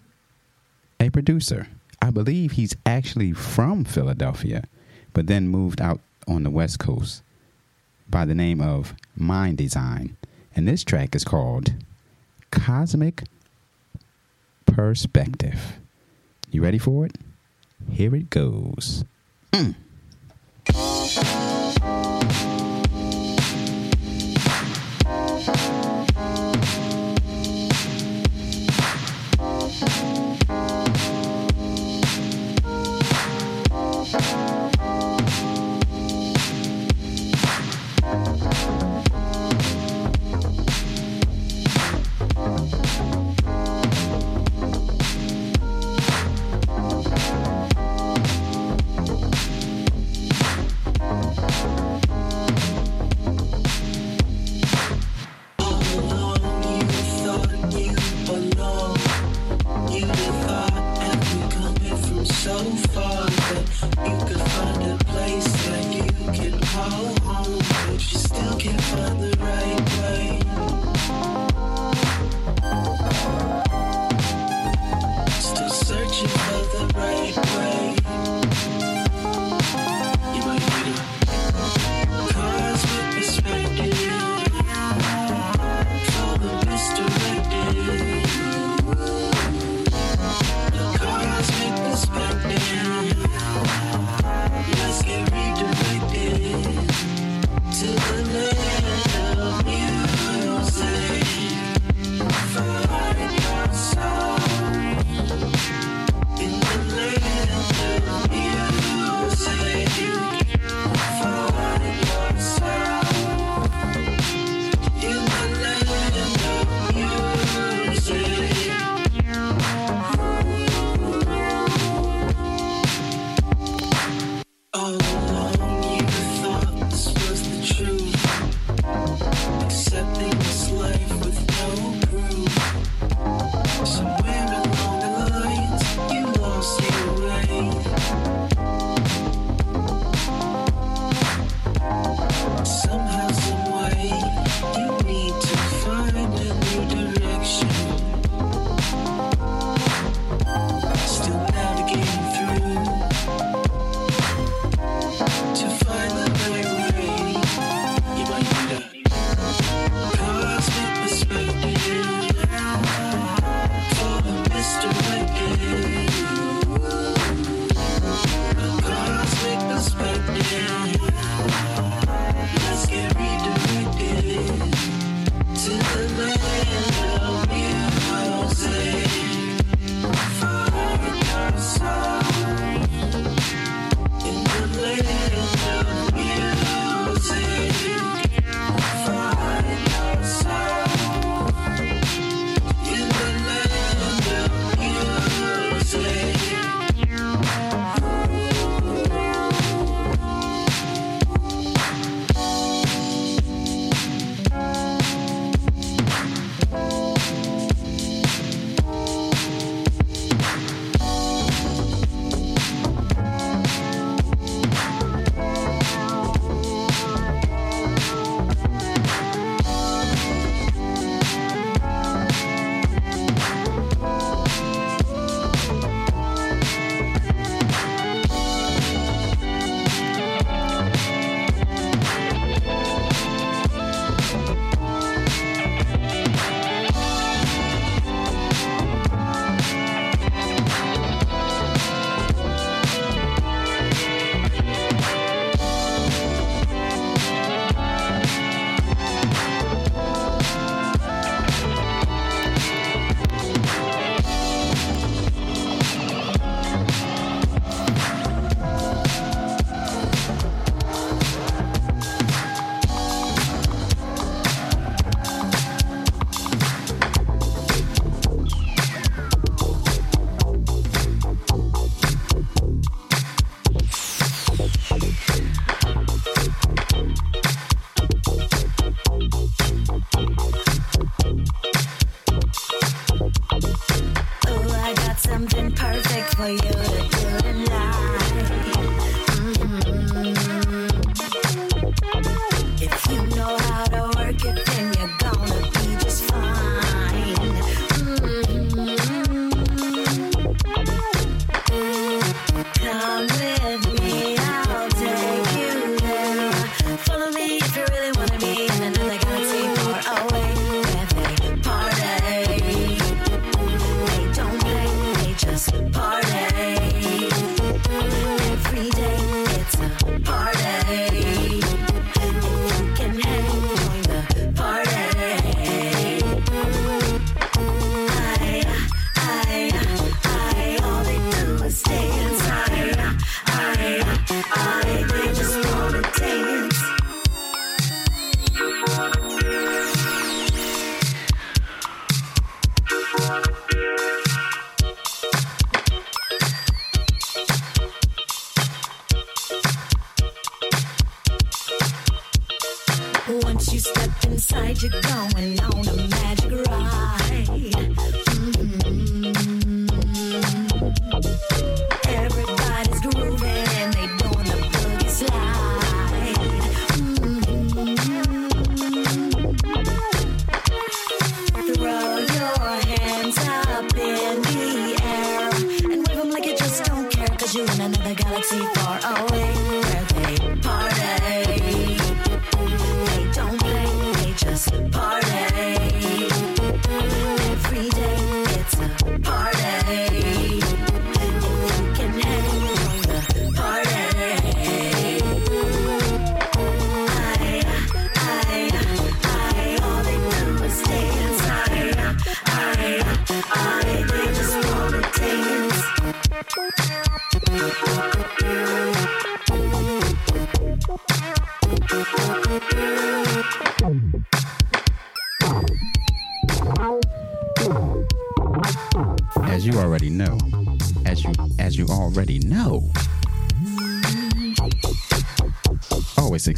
a producer. I believe he's actually from Philadelphia, but then moved out on the West Coast by the name of Mind Design. And this track is called Cosmic Perspective. You ready for it? Here it goes. Mm.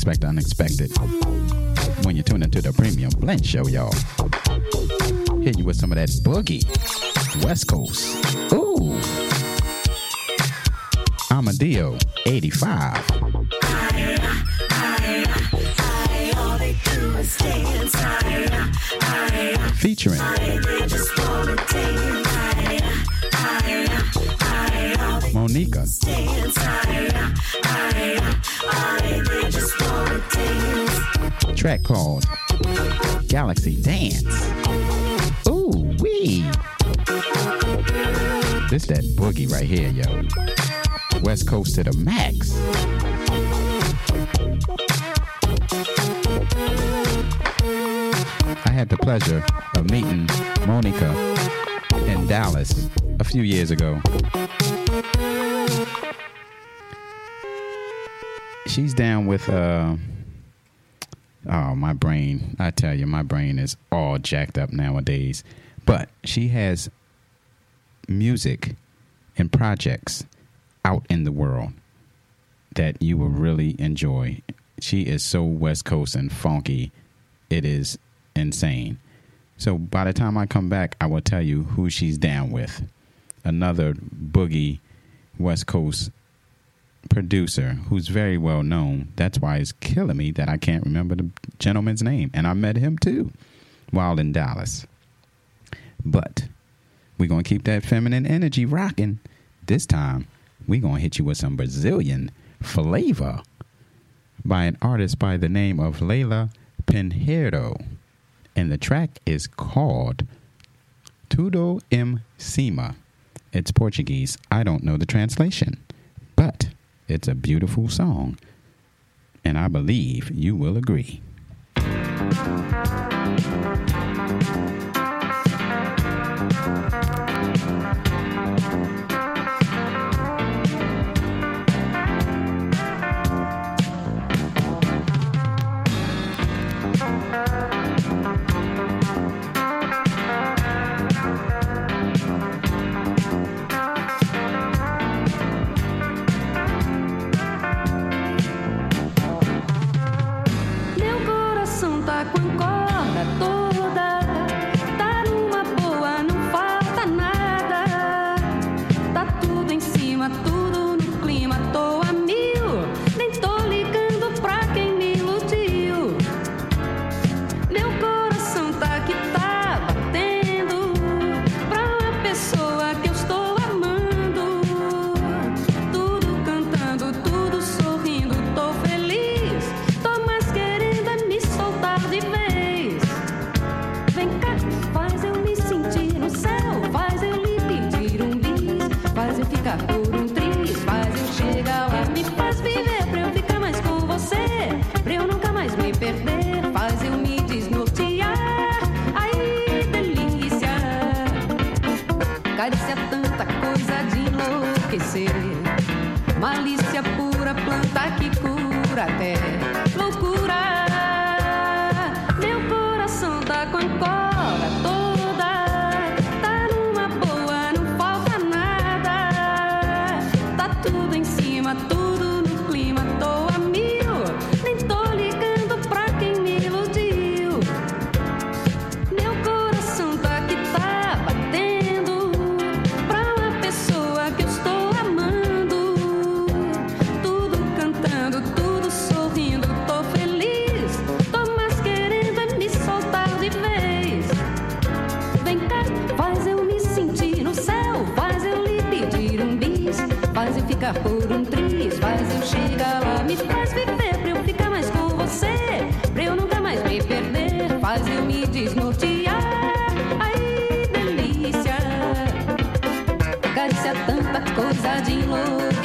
Expect the unexpected when you tune into the Premium Blend Show, y'all. Hit you with some of that boogie, West Coast. Ooh, Amadio, 85. I, all they do is dance. I, I, Featuring here, yo. West Coast to the max. I had the pleasure of meeting Monica in Dallas a few years ago. She's down with uh oh my brain. I tell you, my brain is all jacked up nowadays. But she has music and projects out in the world that you will really enjoy. She is so West Coast and funky. It is insane. So by the time I come back, I will tell you who she's down with. Another boogie West Coast producer who's very well known. That's why it's killing me that I can't remember the gentleman's name. And I met him too while in Dallas. But we're going to keep that feminine energy rocking. This time, we're going to hit you with some Brazilian flavor by an artist by the name of Leila Pinheiro. And the track is called Tudo em Cima. It's Portuguese. I don't know the translation, but it's a beautiful song. And I believe you will agree.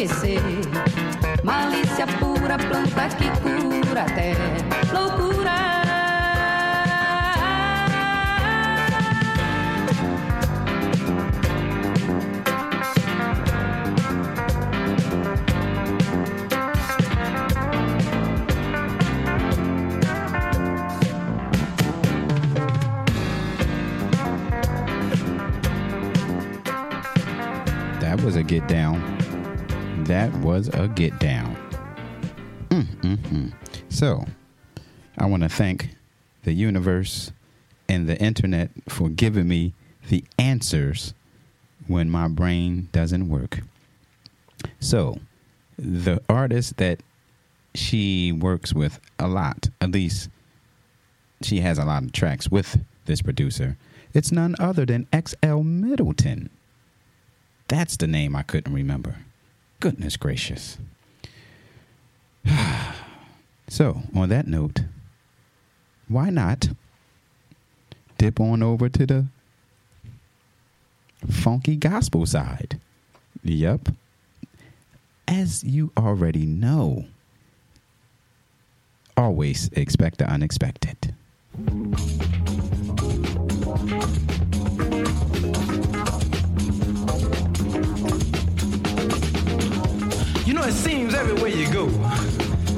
Enlouquecer. Malícia pura, planta que cura até loucura. That was a get down. That was a get down. Mm-mm-mm. So, I want to thank the universe and the internet for giving me the answers when my brain doesn't work. So, the artist that she works with a lot, at least she has a lot of tracks with this producer, it's none other than XL Middleton. That's the name I couldn't remember. Goodness gracious. so, on that note, why not dip on over to the funky gospel side? Yep. As you already know, always expect the unexpected. Know, it seems everywhere you go,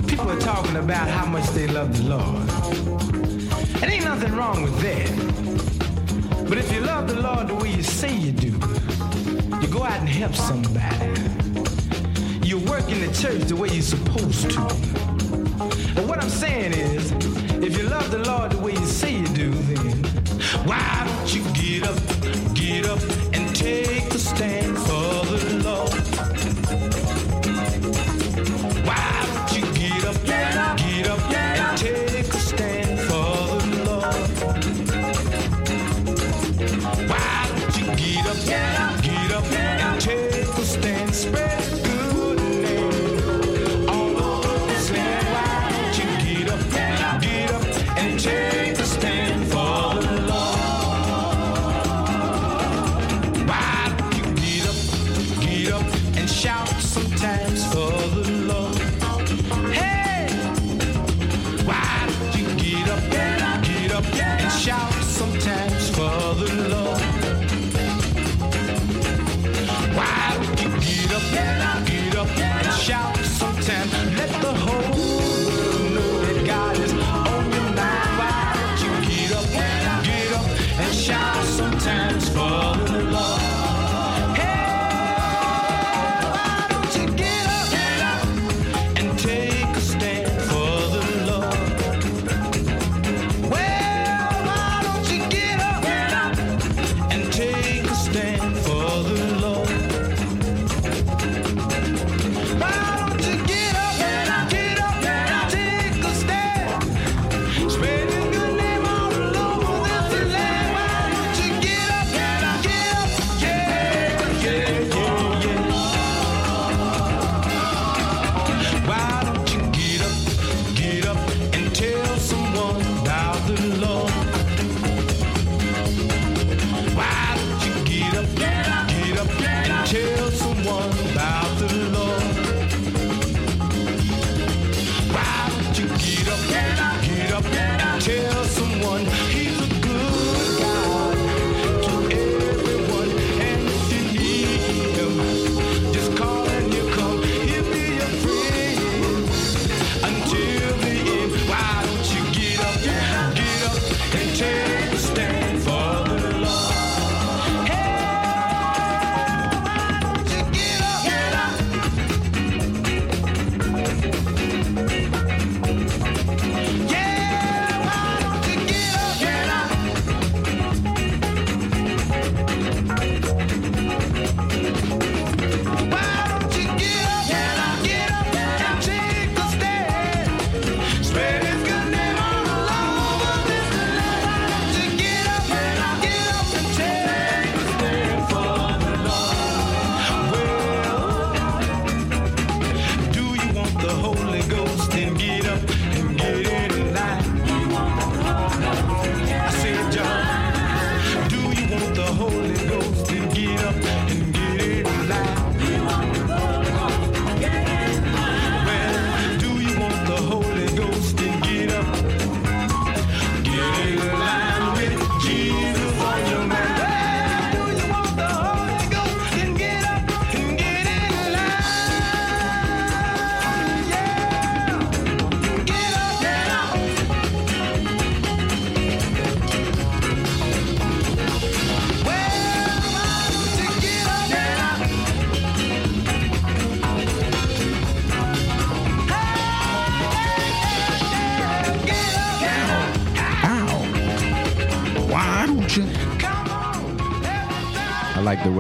people are talking about how much they love the Lord. And ain't nothing wrong with that. But if you love the Lord the way you say you do, you go out and help somebody. You work in the church the way you're supposed to. But what I'm saying is, if you love the Lord the way you say you do, then why don't you get up, get up and take the stand for the Lord?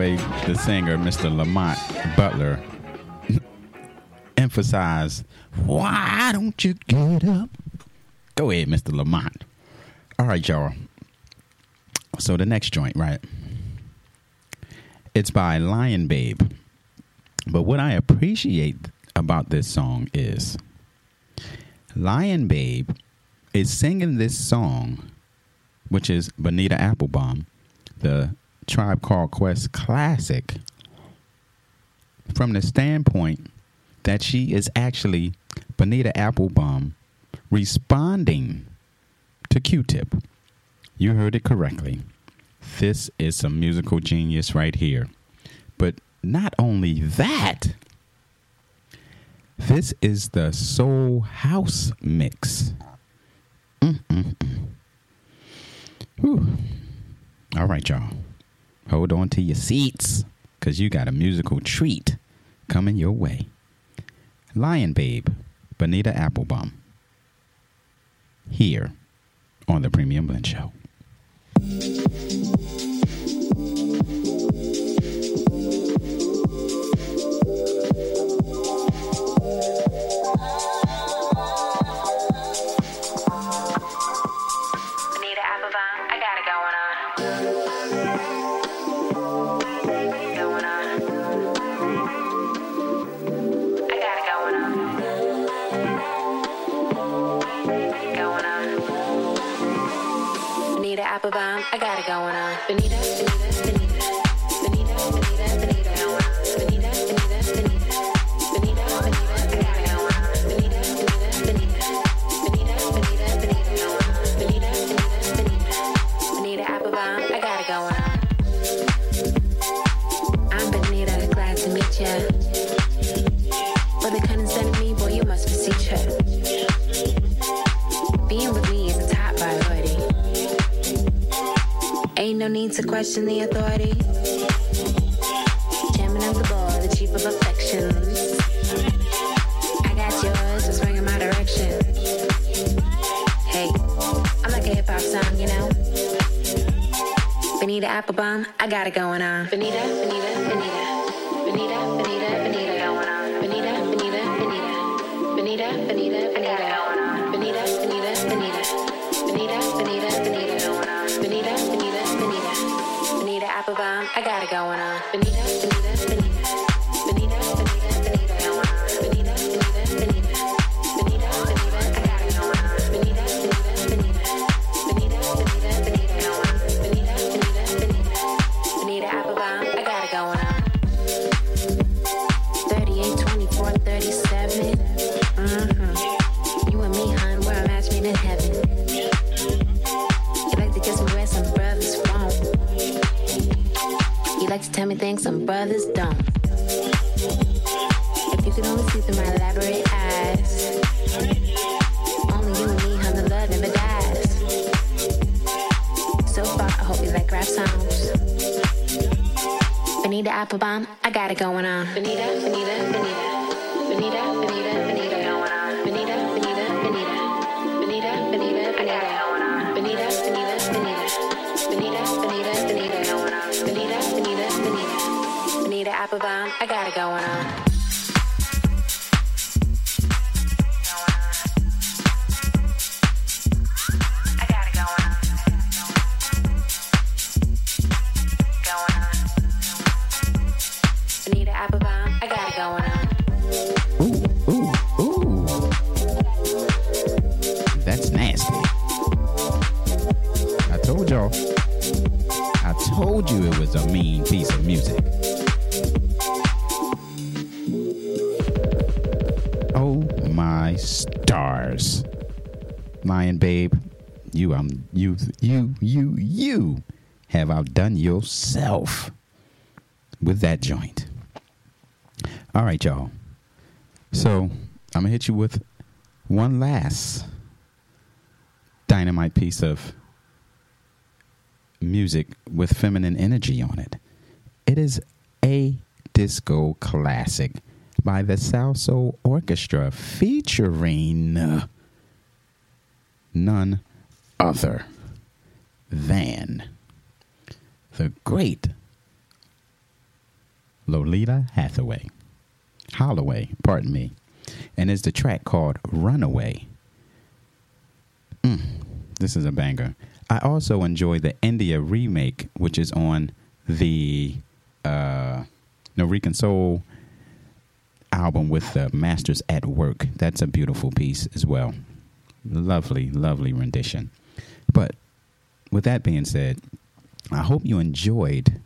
Way the singer, Mr. Lamont Butler, emphasized, Why don't you get up? Go ahead, Mr. Lamont. All right, y'all. So the next joint, right? It's by Lion Babe. But what I appreciate about this song is Lion Babe is singing this song, which is Bonita Applebaum, the Tribe Called Quest classic, from the standpoint that she is actually Bonita Applebaum responding to Q Tip. You heard it correctly. This is some musical genius right here. But not only that, this is the Soul House mix. Mm-mm-mm. Whew. All right, y'all. Hold on to your seats because you got a musical treat coming your way. Lion Babe, Bonita Applebaum. Here on the Premium Blend Show. Glad to meet ya. With the condescend of me, boy, you must her. Being with me is a top priority. Ain't no need to question the authority. Chairman of the the chief of affections. I got yours, in my direction. Hey, I'm like a hip hop song, you know? I got it going on. Benita, Benita. Got it going on. Benita, Bonita Applebaum, I got it going on. Benita, Benita, Benita. Benita, Benita, Benita. I got it going on. Outdone yourself with that joint. All right, y'all. So I'm gonna hit you with one last dynamite piece of music with feminine energy on it. It is a disco classic by the Salsoul Orchestra featuring none other than the great Loleatta Hathaway. Holloway, pardon me. And it's the track called Runaway. Mm, this is a banger. I also enjoy the India remake, which is on the uh, Nuyorican Soul album with the Masters at Work. That's a beautiful piece as well. Lovely, lovely rendition. But with that being said, I hope you enjoyed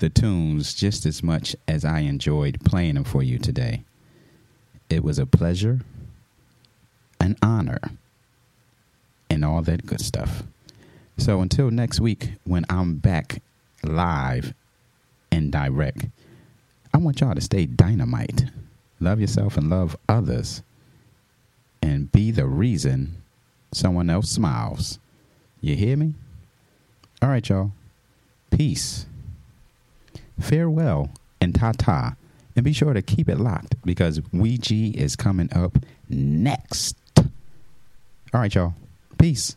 the tunes just as much as I enjoyed playing them for you today. It was a pleasure, an honor, and all that good stuff. So until next week, when I'm back live and direct, I want y'all to stay dynamite. Love yourself and love others. And be the reason someone else smiles. You hear me? All right, y'all. Peace. Farewell and ta ta. And be sure to keep it locked because Ouija is coming up next. All right, y'all. Peace.